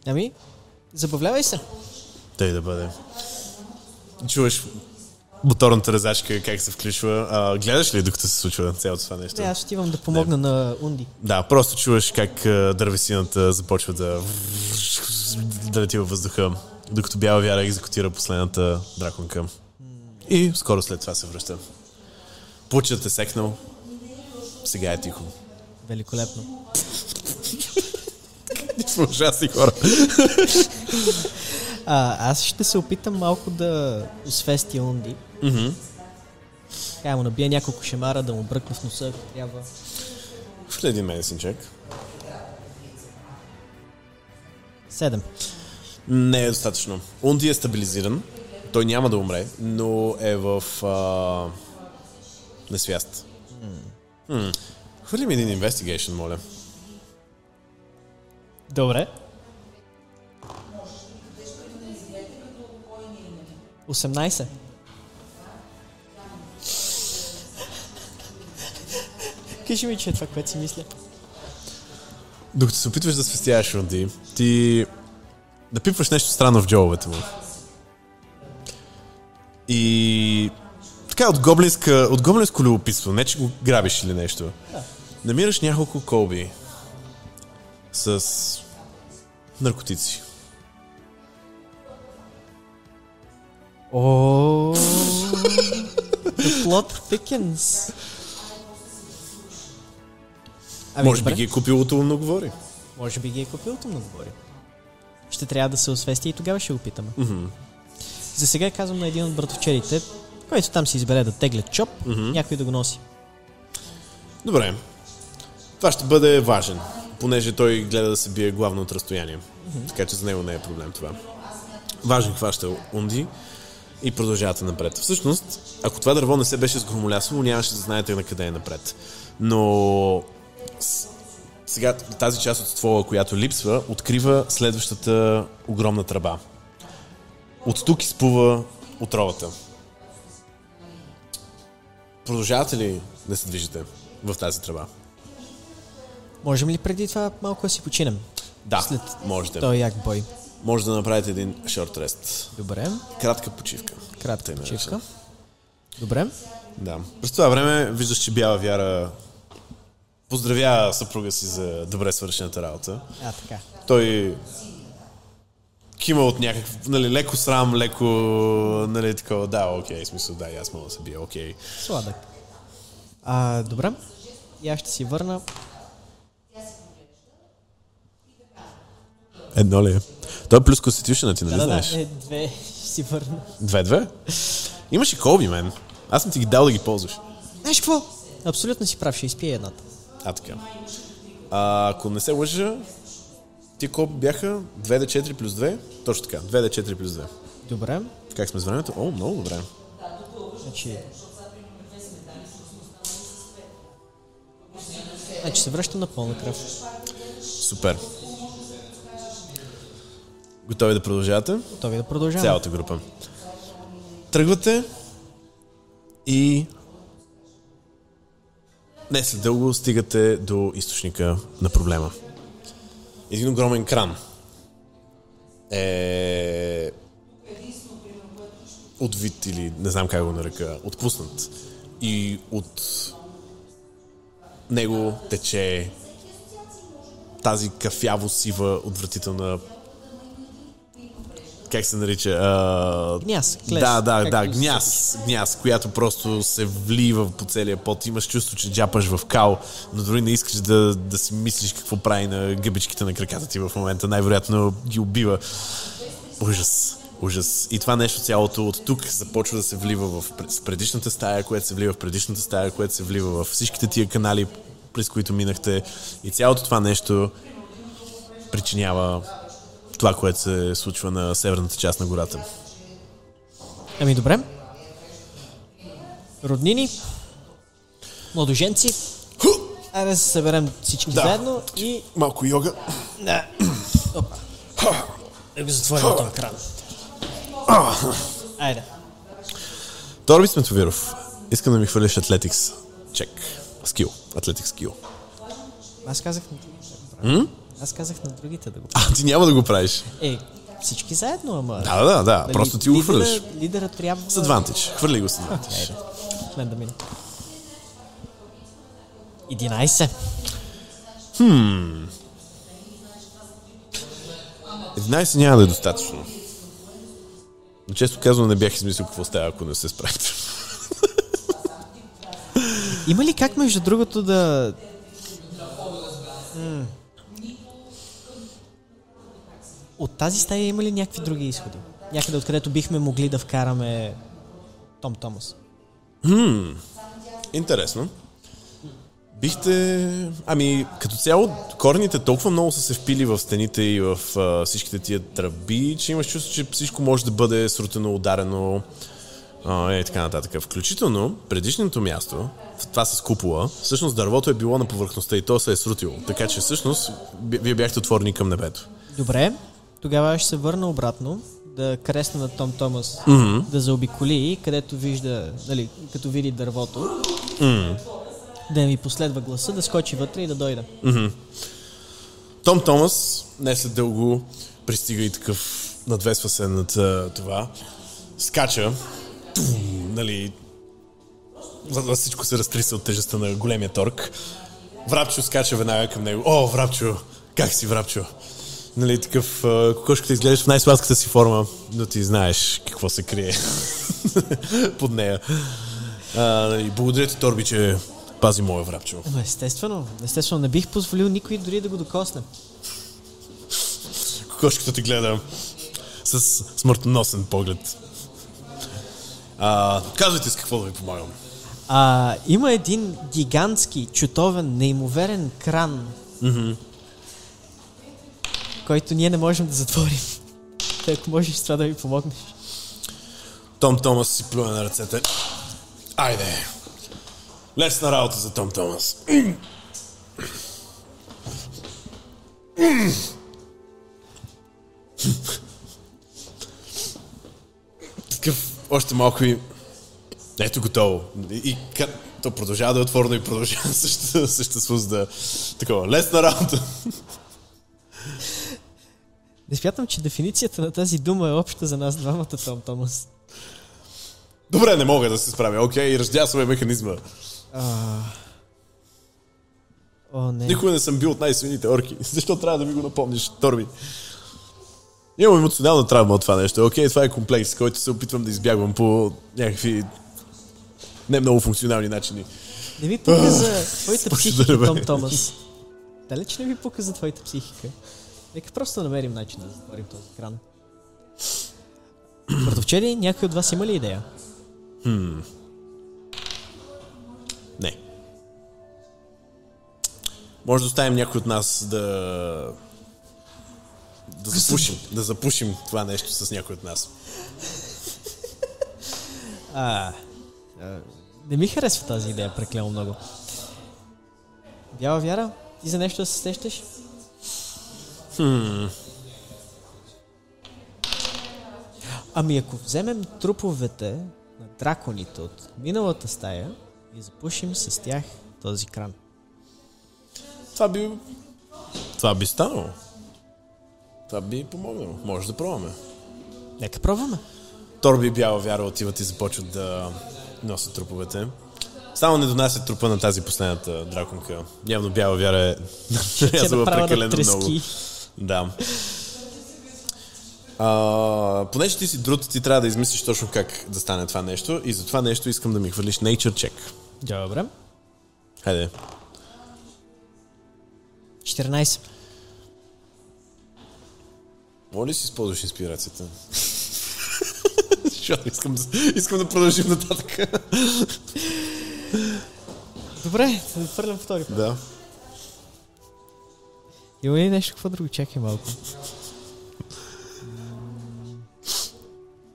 Ами, забавлявай се. Тъй да бъде. Чуваш моторната резачка как се включва. А, гледаш ли докато се случва цялото това нещо? Не, аз отивам да помогна на Унди. Да, просто чуваш как а, дървесината започва да да лети във въздуха, докато бяла вяра екзекутира последната драконка. И скоро след това се връща. Пучът е секнал. Сега е тихо. Великолепно. Сме ужасни хора. А, аз ще се опитам малко да освести Унди. Мгм. Така му набия няколко шемара, да му бръкна в носа, ако трябва. В един медицин чек. Седем. Не е достатъчно. Унди е стабилизиран. Той няма да умре, но е в а... несвяст. М. Хвърли ми един investigation, моля. Добре. 18. Кажи ми, че е това, което си мисля. Докато се опитваш да свестяваш Унди, ти напипваш нещо странно в джобовете му. И така от, гоблинска, от гоблинско любопитство, не че го грабиш или нещо. Да. Намираш няколко колби. с наркотици. О, The plot thickens. Ами, Може би добре. ги е купил от умно говори. Може би ги е купил, му говори. Ще трябва да се освести и тогава ще го питаме. За сега казвам на един от братовчерите, който там си избере да тегля чоп, някой да го носи. Добре. Това ще бъде важен, понеже той гледа да се бие главно от разстояние. Така че за него не е проблем това. Важен хваща Унди и продължавате напред. Всъщност, ако това дърво не се беше сгромолясало, нямаше да знаете на къде е напред. Но сега тази част от ствола, която липсва, открива следващата огромна тръба. От тук изплува отровата. Продължавате ли да се движите в тази тръба? Можем ли преди това малко да си починем? Да, След можете. Той як бой. Може да направите един шорт рест. Добре. Кратка почивка. Кратка Тъй почивка. Добре. Да. През това време виждаш, че Бяла Вяра поздравява съпруга си за добре свършената работа. А, така. Той кима от някакъв, нали, леко срам, леко, нали, такова, да, окей, смисъл, да, аз мога да се бия, окей. Сладък. А, добре. И аз ще си върна. Едно ли е? Той е плюс Constitution, ти нали Да, да, знаеш? да. Е, две. Ще си върна. Две-две? Имаш и колби, мен. Аз съм ти ги дал да ги ползваш. Знаеш какво? Абсолютно си прав, ще изпия едната. А, така. А, ако не се лъжа, ти колко бяха? 2D4 плюс 2? Точно така, 2D4 плюс 2. Добре. Как сме с времето? О, много добре. Значи... Значи се връщам на пълна кръв. Супер. Готови да продължавате? Готови да продължаваме. Цялата група. Тръгвате и не след дълго стигате до източника на проблема. Един огромен кран е отвит или не знам как го нарека, отпуснат. И от него тече тази кафяво-сива, отвратителна как се нарича? А... Гняз, клес, Да, да, да, гняз, гняз, която просто се влива по целия пот. Имаш чувство, че джапаш в кал, но дори не искаш да, да си мислиш какво прави на гъбичките на краката ти в момента. Най-вероятно ги убива. Ужас. Ужас. И това нещо цялото от тук започва да се влива в предишната стая, което се влива в предишната стая, което се влива в всичките тия канали, през които минахте. И цялото това нещо причинява това, което се случва на северната част на гората. Ами добре. Роднини. Младоженци. Айде да се съберем всички Да. заедно и... Малко йога. Да. Опа. Да го затворим този кран. Айде. Торби Сметовиров. Искам да ми хвърлиш Athletics. Чек. Скил. Athletics скил. Аз казах на правя. Аз казах на другите да го правя. А, ти няма да го правиш. Е, всички заедно, ама... Да, да, да. Нали, Просто ти го лидера- хвърляш. Лидера трябва... С адвантич. Хвърли го с адвантич. Айде. Мен да мина. 11. 11 няма да е достатъчно. Но често казвам, не бях измислил какво става, ако не се справите. Има ли как между другото да... М. От тази стая има ли някакви други изходи? Някъде откъдето бихме могли да вкараме Том Томас. Интересно. Бихте... Ами, като цяло, корените толкова много са се впили в стените и в а, всичките тия тръби, че имаш чувство, че всичко може да бъде срутено, ударено а, и така нататък. Включително, предишното място, това с купола, всъщност дървото е било на повърхността и то се е срутило. Така че всъщност, вие бяхте отворени към небето. Добре, тогава ще се върна обратно да кресна на Том Томас да заобиколи, където вижда, нали, като види дървото, да ми последва гласа, да скочи вътре и да дойда. Том Томас не след дълго пристига и такъв, надвесва се над това, скача, тум, нали, за- всичко се разтриса от тежестта на големия торк. Врапчо скача веднага към него. О, Врапчо, Как си, врапчо? Нали, такъв, кокошката изглеждаш в най-сладката си форма, но ти знаеш какво се крие под нея. А, нали, благодаря ти, Торби, че пази моя врапчо. Ама естествено, естествено, не бих позволил никой дори да го докосне. Кокошката ти гледа с смъртоносен поглед. А, казвайте с какво да ви помагам. А, има един гигантски, чутовен, неимоверен кран, който ние не можем да затворим. Тъй, ако можеш това да ми помогнеш. Том Томас си плюе на ръцете. Айде! Лесна работа за Том Томас. Такъв още малко и... Ето готово. И то продължава да е отворено и продължава също, съществува да... Такова, лесна работа. Не смятам, че дефиницията на тази дума е обща за нас двамата, Том Томас. Добре, не мога да се справя. Окей, раздясваме механизма. А... О, не. Никога не съм бил от най-свините орки. Защо трябва да ми го напомниш, Торби? Имам емоционална травма от това нещо. Окей, това е комплекс, който се опитвам да избягвам по някакви не много функционални начини. Не ви пука за твоята психика, Том. Томас. Далеч не ви пука за твоята психика. Нека просто намерим начин да затворим този кран. Братовчели, някой от вас има ли идея? Не. Може да оставим някой от нас да... Да запушим, да запушим това нещо с някой от нас. А, а, не ми харесва тази идея преклено много. Бяла вяра, ти за нещо да се сещаш? Ами ако вземем труповете на драконите от миналата стая и запушим с тях този кран. Това би... Това би станало. Това би помогнало. Може да пробваме. Нека пробваме. Торби и Бяла Вяра отиват и започват да носят труповете. Само не донасят трупа на тази последната драконка. Явно Бяла Вяра е нарязала прекалено трески. много. Да. А, понеже ти си друд, ти трябва да измислиш точно как да стане това нещо и за това нещо искам да ми хвърлиш Nature Check. Добре. Хайде. 14. Моля ли си използваш инспирацията? Защото искам, да- искам да продължим нататък. Добре, да хвърлям втори път. да. Има ли нещо какво друго? Чакай малко.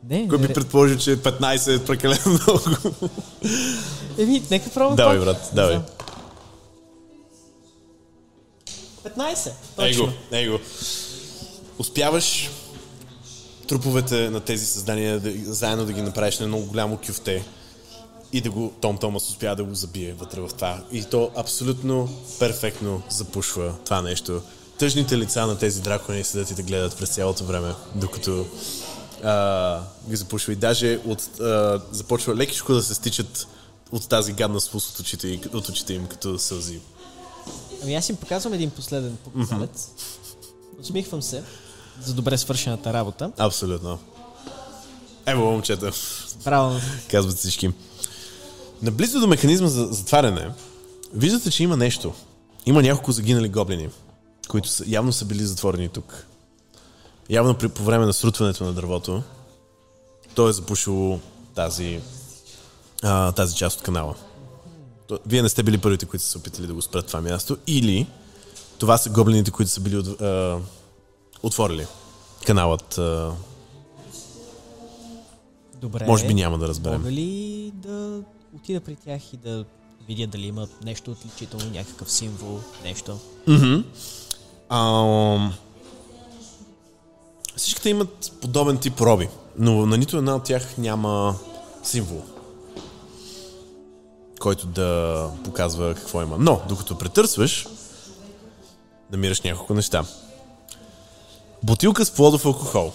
Не, Кой би предположил, че 15 е прекалено много? Еми, нека пробвам. Давай, пак. брат, давай. Не знам. 15. Ей го, ей го. Успяваш труповете на тези създания да, заедно да ги направиш на много голямо кюфте и да го, Том Томас успя да го забие вътре в това. И то абсолютно перфектно запушва това нещо. Тъжните лица на тези дракони седят и да гледат през цялото време, докато а, ги запушва. И даже от, а, започва лекичко да се стичат от тази гадна спус от очите, им- от очите им, като сълзи. Ами аз им показвам един последен палец. Усмихвам се за добре свършената работа. Абсолютно. Ево, момчета, Правилно. казват всички. Наблизо до механизма за затваряне, виждате, че има нещо. Има няколко загинали гоблини, които са, явно са били затворени тук. Явно при, по време на срутването на дървото, той е запушило тази, а, тази част от канала. То- Вие не сте били първите, които са се опитали да го спрат това място, или това са гоблините, които са били от, а, отворили каналът. А, Добре. може би няма да разберем. Мога ли да отида при тях и да видя дали има нещо отличително, някакъв символ, нещо? Ам, Всичките имат подобен тип роби, но на нито една от тях няма символ, който да показва какво има. Но, докато претърсваш, намираш няколко неща. Бутилка с плодов алкохол.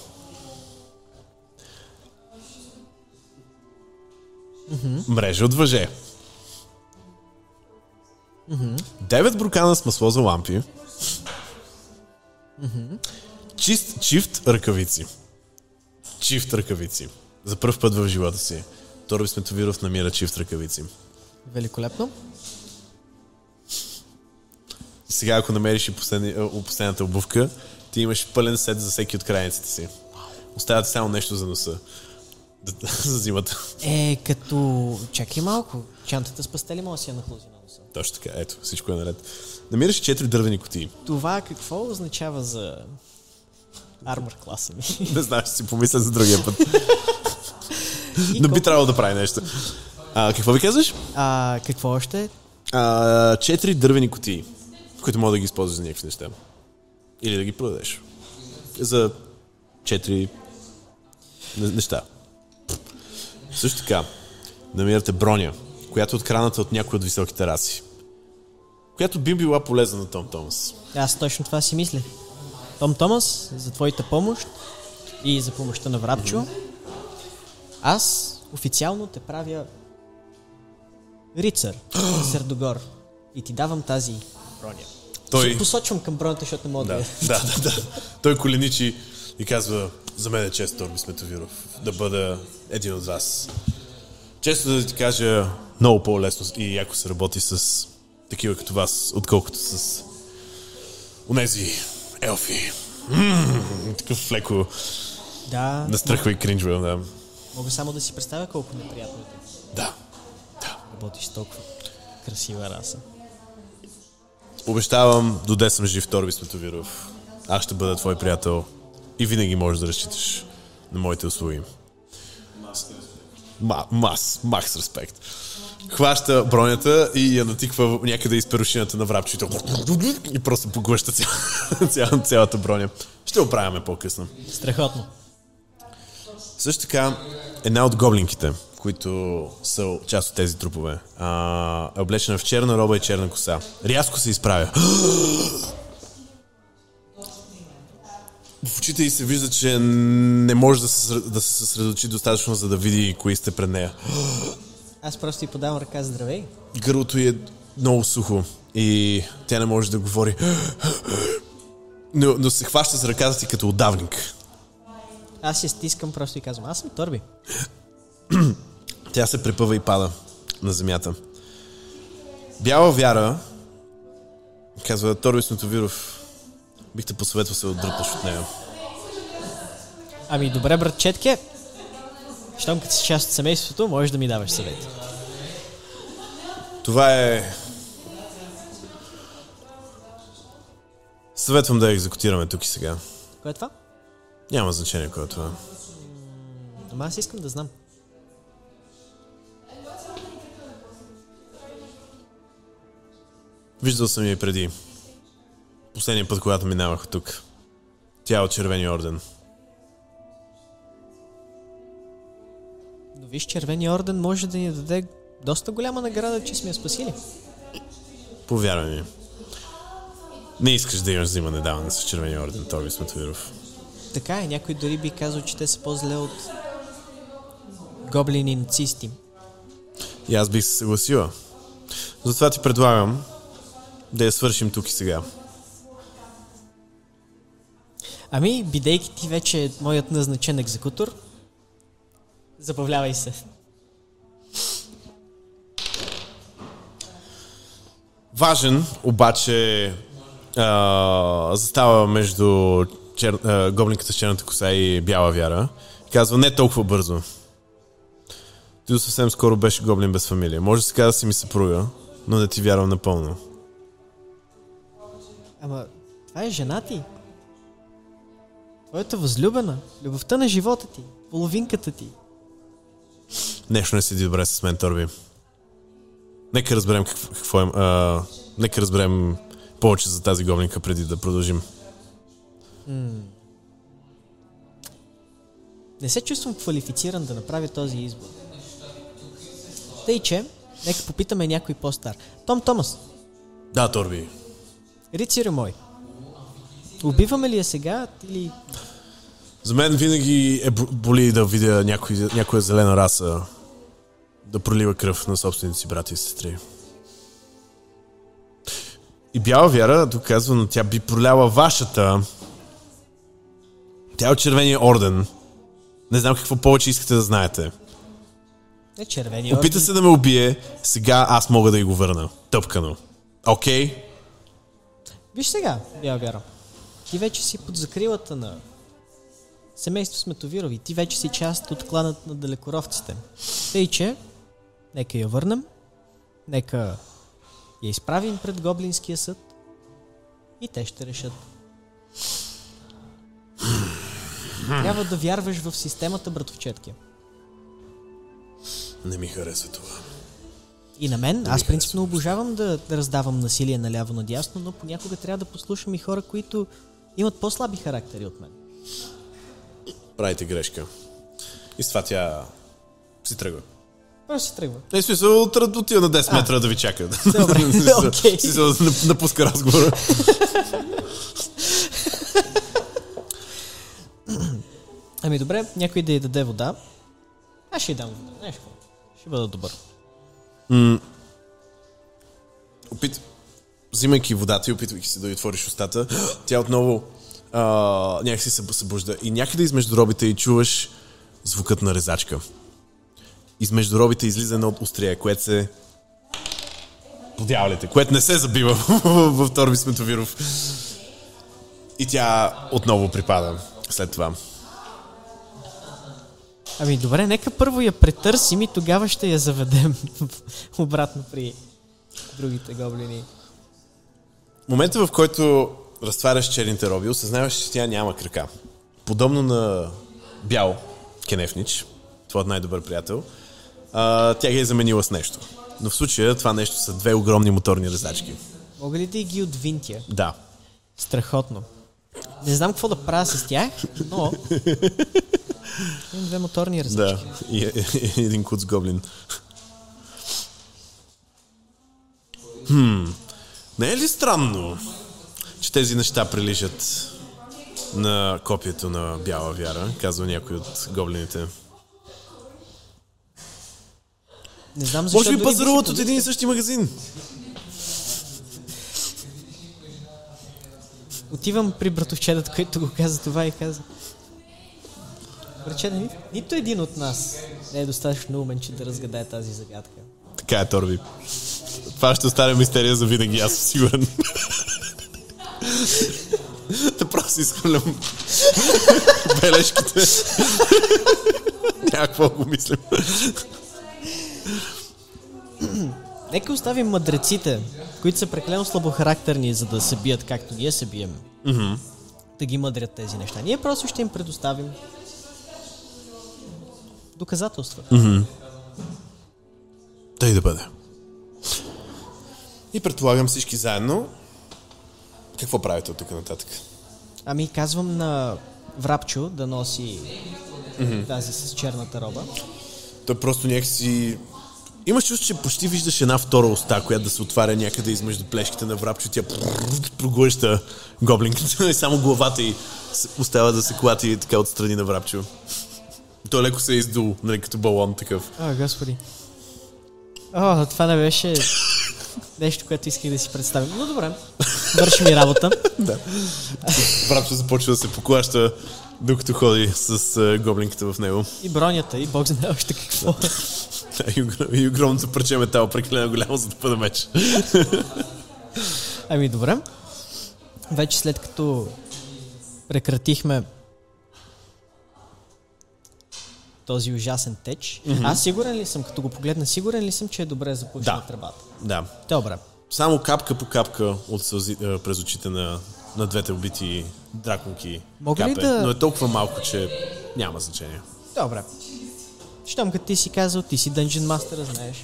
Мрежа от въже. Девет буркана с масло за лампи. Чист, чифт ръкавици. Чифт ръкавици. За първ път в живота си. Торби Сметовиров намира чифт ръкавици. Великолепно. И сега, ако намериш и последни, е, последната обувка, ти имаш пълен сет за всеки от крайниците си. Остава ти само нещо за носа. За зимата. Е, като... Чакай малко. Чантата с пастели може да си я нахлузи на носа. Точно така, ето, всичко е наред. Намираш четири дървени кутии. Това какво означава за армор класа ми? Не знам, ще си помисля за другия път. Но би трябвало да прави нещо. А, какво ви казваш? А, какво още? А, четири дървени кутии, които мога да ги използваш за някакви неща. Или да ги продадеш. За четири не- неща. Също така, намирате броня, която е откраната от някои от високите раси. Която би била полезна на Том Томас. Аз точно това си мисля. Том Томас, за твоята помощ и за помощта на Врапчо, аз официално те правя рицар, Сердогор. И ти давам тази броня. Той- Ще посочвам към бронята, защото не мога да, Да, да, да, да. Той коленичи и казва, за мен е чест, Торби Сметовиров, да бъда един от вас. Често да ти кажа, много по-лесно и яко се работи с такива като вас, отколкото с унези елфи. М, такъв леко Да, настръхва и кринжва, да. мога само да си представя колко неприятно е да Да, работиш толкова красива раса. Обещавам, до ден съм жив, Торби Сметовиров. Аз ще бъда твой приятел и винаги можеш да разчиташ на моите услуги. Ма, мас, макс респект. Хваща бронята и я натиква някъде из перушината на врапчето. И просто поглъща ця, ця, цялата броня. Ще оправяме по-късно. Страхотно. Също така, една от гоблинките, които са част от тези трупове, а, е облечена в черна роба и черна коса. Рязко се изправя. В очите й се вижда, че не може да се, да се съсредоточи достатъчно, за да види кои сте пред нея. Аз просто ти подавам ръка здравей. Гърлото й е много сухо и тя не може да говори. Но, но се хваща за ръката ти като отдавник. Аз я стискам просто и казвам, аз съм Торби. Тя се препъва и пада на земята. Бяла вяра, казва Торби Снотовиров, бих те посъветвал се отдръпнеш от нея. Ами добре, братчетке. Щом като си част от семейството, можеш да ми даваш съвети. Това е... Съветвам да я екзекутираме тук и сега. Кое е това? Няма значение кой е това. Ама аз искам да знам. Виждал съм я и преди. Последния път, когато минавах тук. Тя е от Червения орден. Но виж, Червения орден може да ни даде доста голяма награда, че сме я спасили. Повярвай ми. Не искаш да имаш взимане даване с Червения орден, Торби Сметовиров. Така е, някой дори би казал, че те са по-зле от гоблини нацисти. И аз бих се съгласила. Затова ти предлагам да я свършим тук и сега. Ами, бидейки ти вече моят назначен екзекутор, забавлявай се. Важен, обаче а, застава между чер, а, гоблинката с черната коса и бяла вяра. Казва не толкова бързо. Ти до съвсем скоро беше гоблин без фамилия. Може да се казва да си ми съпруга, но не ти вярвам напълно. Ама, това е жена ти. Твоята възлюбена, любовта на живота ти, половинката ти. Нещо не седи добре с мен, Торби. Нека разберем какво, какво е... А, нека разберем повече за тази гоблинка преди да продължим. Не се чувствам квалифициран да направя този избор. Тъй, че, нека попитаме някой по-стар. Том Томас, Да, Торби. рицарю мой. Убиваме ли я сега или... За мен винаги е бо- боли да видя някой, някоя зелена раса да пролива кръв на собствените си брати и сестри. И бяла вяра, тук казва, но тя би проляла вашата, Тя е от червения орден. Не знам какво повече искате да знаете. Не червени Опита се да ме убие, сега аз мога да й го върна. Тъпкано. Окей? Okay? Виж сега, бяла вяра. Ти вече си под закрилата на семейство Сметовирови. Ти вече си част от кланът на далекоровците. Тъй, че нека я върнем, нека я изправим пред Гоблинския съд и те ще решат. Трябва да вярваш в системата, братовчетки. Не ми харесва това. И на мен, аз принципно обожавам да, да раздавам насилие наляво надясно, но понякога трябва да послушам и хора, които имат по-слаби характери от мен. Правите грешка. И с това тя си тръгва. Просто си тръгва. Е, смисъл, от- отива на 10 метра да ви чака. Добре, окей. смисъл, нап- напуска разговора. Ами добре, някой да й даде вода. Аз ще й дам вода. Нещо. Ще бъда добър. Опит... Взимайки водата и опитвайки се да й отвориш устата, тя отново а, някакси се събужда. И някъде измежду робите и чуваш звукът на резачка. Измежду робите излиза едно от острия, което се подявалите, което не се забива в Торби Сметовиров. И тя отново припада след това. Ами добре, нека първо я претърсим и тогава ще я заведем обратно при другите гоблини. Момента, в който разтваряш черните роби, осъзнаваш, че тя няма крака. Подобно на Бял Кенефнич, твоят най-добър приятел, а, тя ги е заменила с нещо. Но в случая това нещо са две огромни моторни резачки. Мога ли да ги отвинтя? Да. Страхотно. Не знам какво да правя с тях, но... Имам две моторни резачки. Да. И, и, и един куц гоблин. Хм. Не е ли странно, че тези неща приличат на копието на Бяла Вяра, казва някой от гоблините. Не знам защо Може би пазаруват от един и същи магазин. Отивам при братовчедът, който го каза това и каза Братчеда, ни, нито един от нас не е достатъчно умен, че да разгадае тази загадка. Така е, Торби. Това ще остане мистерия за винаги, аз съм сигурен. да просто изхвърлям бележките. Някакво го мислим. Нека оставим мъдреците, които са преклено слабохарактерни, за да се бият както ние се бием. Mm-hmm. Да ги мъдрят тези неща. Ние просто ще им предоставим доказателства. Mm-hmm. Тъй да бъде. И предполагам всички заедно. Какво правите от тук нататък? Ами казвам на Врапчо да носи mm-hmm. тази с черната роба. Той просто някакси... Имаш чувство, че почти виждаш една втора уста, която да се отваря някъде измежду плешките на врапчо. Тя проглъща гоблинката и само главата с- остава да се клати така отстрани на врапчо. Той леко се е издул, нали, като балон такъв. О, господи. О, това не беше нещо, което исках да си представим. Но добре, върши ми работа. Да. Врапчо започва да се поклаща, докато ходи с а, гоблинката в него. И бронята, и бог знае още какво. И, огр- и огромното парче метал прекалено голямо, за да бъде меч. Ами добре. Вече след като прекратихме този ужасен теч, mm-hmm. аз сигурен ли съм, като го погледна, сигурен ли съм, че е добре започна Да. тръбата? Да. Добре. Само капка по капка от сълзи, а, през очите на, на двете убити драконки Мога ли капе. да- Но е толкова малко, че няма значение. Добре. Щом като ти си казал, ти си Dungeon Master, знаеш.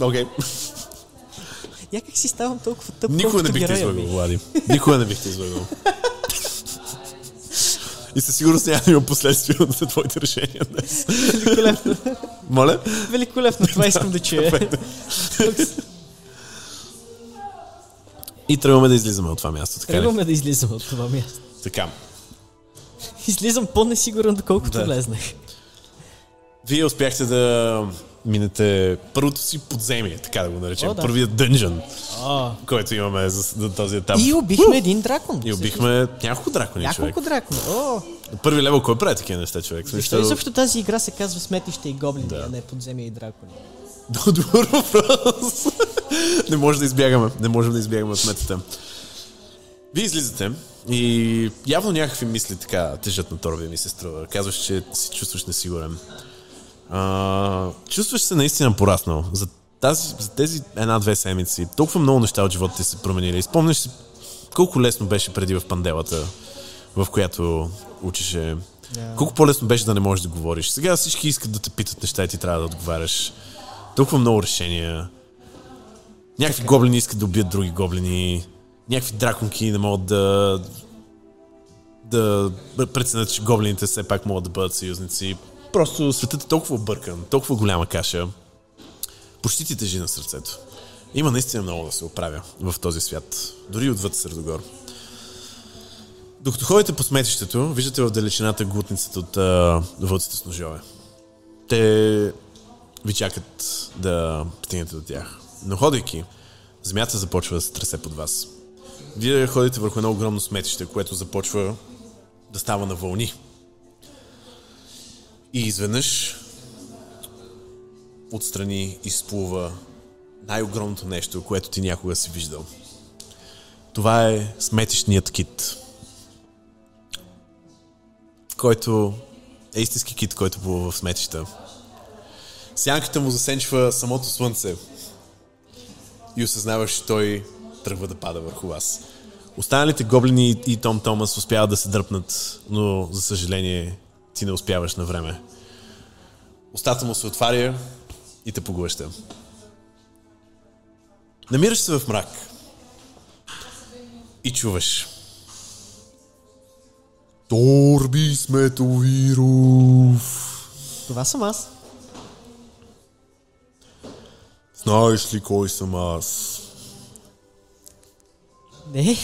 Окей. Okay. Я как си ставам толкова тъп, Никога не бих те излагал, ми. Влади. Никога не бих те излагал. И със сигурност няма да има последствия за твоите решения днес. Великолепно. Моля? Великолепно, това искам да чуя. И тръгваме да излизаме от това място, така? Тръгваме да излизаме от това място. Така. Излизам по-несигурен, доколкото Да. влезнах. Вие успяхте да минете първото си подземие, така да го наречем. О, да. Първият дънжен, О, който имаме за, за този етап. и убихме един дракон. И убихме няколко дракони, човек. Няколко дракона. О, Първи левел, кой прави такива неща, човек? Защо изобщо тази игра се казва сметище и гоблини, Да. а не подземия и дракони? Добър въпрос. не може да избягаме. Не можем да избягаме от метата. Вие излизате и явно някакви мисли така тежат на Торби ми се струва. Казваш, че се чувстваш несигурен. А, чувстваш се наистина пораснал. За, тази, за тези една-две седмици толкова много неща от живота ти се променили. И Спомняш си колко лесно беше преди в панделата, в която учеше. Да. Колко по-лесно беше да не можеш да говориш. Сега всички искат да те питат неща и ти трябва да отговаряш. Толкова много решения. Някакви гоблини искат да убият други гоблини. Някакви драконки не могат да да преценят, че гоблините все пак могат да бъдат съюзници. Просто светът е толкова объркан, толкова голяма каша. Почти ти тежи на сърцето. Има наистина много да се оправя в този свят. Дори отвъд Средогор. Докато ходите по сметището, виждате в далечината глутницата от вълците с ножове. Те ви чакат да стигнете до тях. Но ходейки, земята започва да се тресе под вас. Вие ходите върху едно огромно сметище, което започва да става на вълни. И изведнъж отстрани изплува най-огромното нещо, което ти някога си виждал. Това е сметищният кит. Който е истински кит, който плува в сметища. Сянката му засенчва самото слънце и осъзнаваш, че той тръгва да пада върху вас. Останалите гоблини и Том Томас успяват да се дръпнат, но за съжаление ти не успяваш на време. Устата му се отваря и те поглъща. Намираш се в мрак и чуваш. Торби Сметовиров. Това съм аз. Знаеш ли кой съм аз? Не,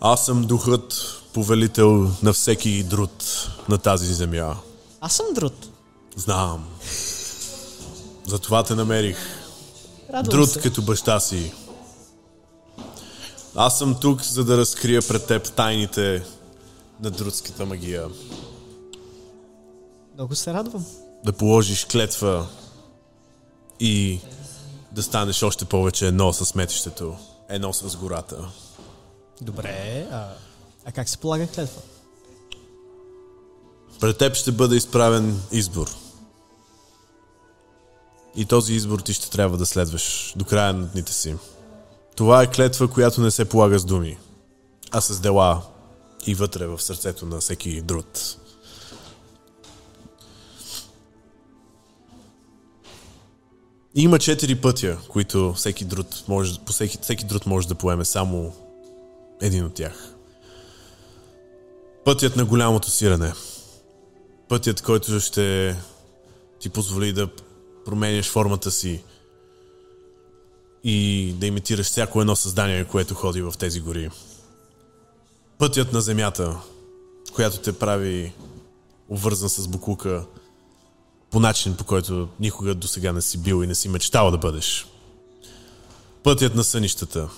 Аз съм духът, повелител на всеки друд на тази земя. Аз съм Друт. Знам. Затова те намерих. Радвам Друд се. като баща си. Аз съм тук, за да разкрия пред теб тайните на друдската магия. Много се радвам. Да положиш клетва и да станеш още повече едно с метището, едно с гората. Добре, а, а как се полага клетва? Пред теб ще бъде изправен избор. И този избор ти ще трябва да следваш до края на дните си. Това е клетва, която не се полага с думи, а с дела и вътре в сърцето на всеки друг. Има четири пътя, които всеки друг може, по всеки, всеки друг може да поеме само един от тях. Пътят на голямото сирене. Пътят, който ще ти позволи да променяш формата си и да имитираш всяко едно създание, което ходи в тези гори. Пътят на земята, която те прави обвързан с буклука по начин, по който никога до сега не си бил и не си мечтал да бъдеш. Пътят на сънищата.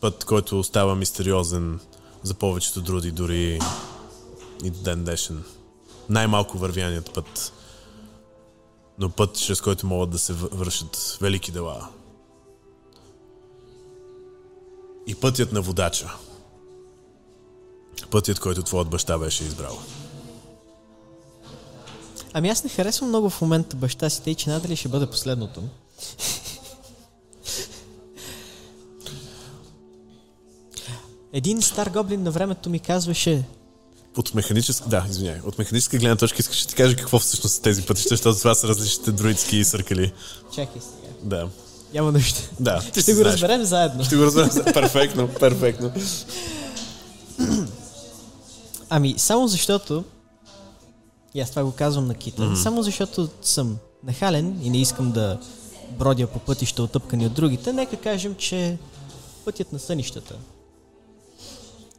Път, който остава мистериозен за повечето други, дори и ден днешен. Най-малко вървяният път. Но път, чрез който могат да се въ- вършат велики дела. И пътят на водача. Пътят, който твоят баща беше избрал. Ами аз не харесвам много в момента баща си, тъй че надали ще бъде последното. Един стар гоблин на времето ми казваше От механическа, да, извиняй, от механическа гледна точка искаш да ти кажа какво всъщност са тези пътища, защото това са различните друидски съркали. Чакай сега. Да. Няма нужда. Да. ти Ще го знаеш. разберем заедно. Ще го разберем. перфектно, перфектно. Ами, само защото... И аз това го казвам на Кита. Mm-hmm. Само защото съм нахален и не искам да бродя по пътища отъпкани от другите, нека кажем, че пътят на сънищата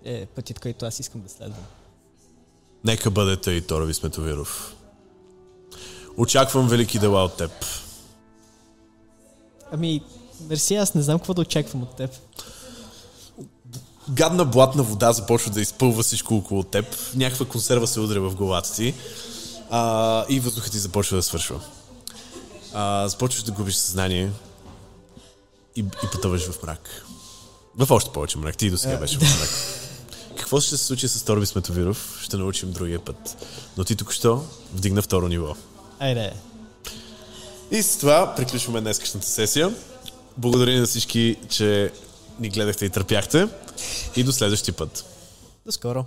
е пътят, който аз искам да следвам. Нека бъде тъй, Торови Сметовиров. Очаквам велики дела от теб. Ами, мерси, аз не знам какво да очаквам от теб. гадна блатна вода започва да изпълва всичко около теб, някаква консерва се удря в главата ти а, и въздухът ти започва да свършва. А, започваш да губиш съзнание и, и потъваш в мрак. В още повече мрак. Ти и до сега беше в мрак. Какво ще се случи с Торби Сметовиров, ще научим другия път. Но ти току-що вдигна второ ниво. Айде. И с това приключваме днескашната сесия. Благодаря на всички, че ни гледахте и търпяхте. И до следващия път. До скоро.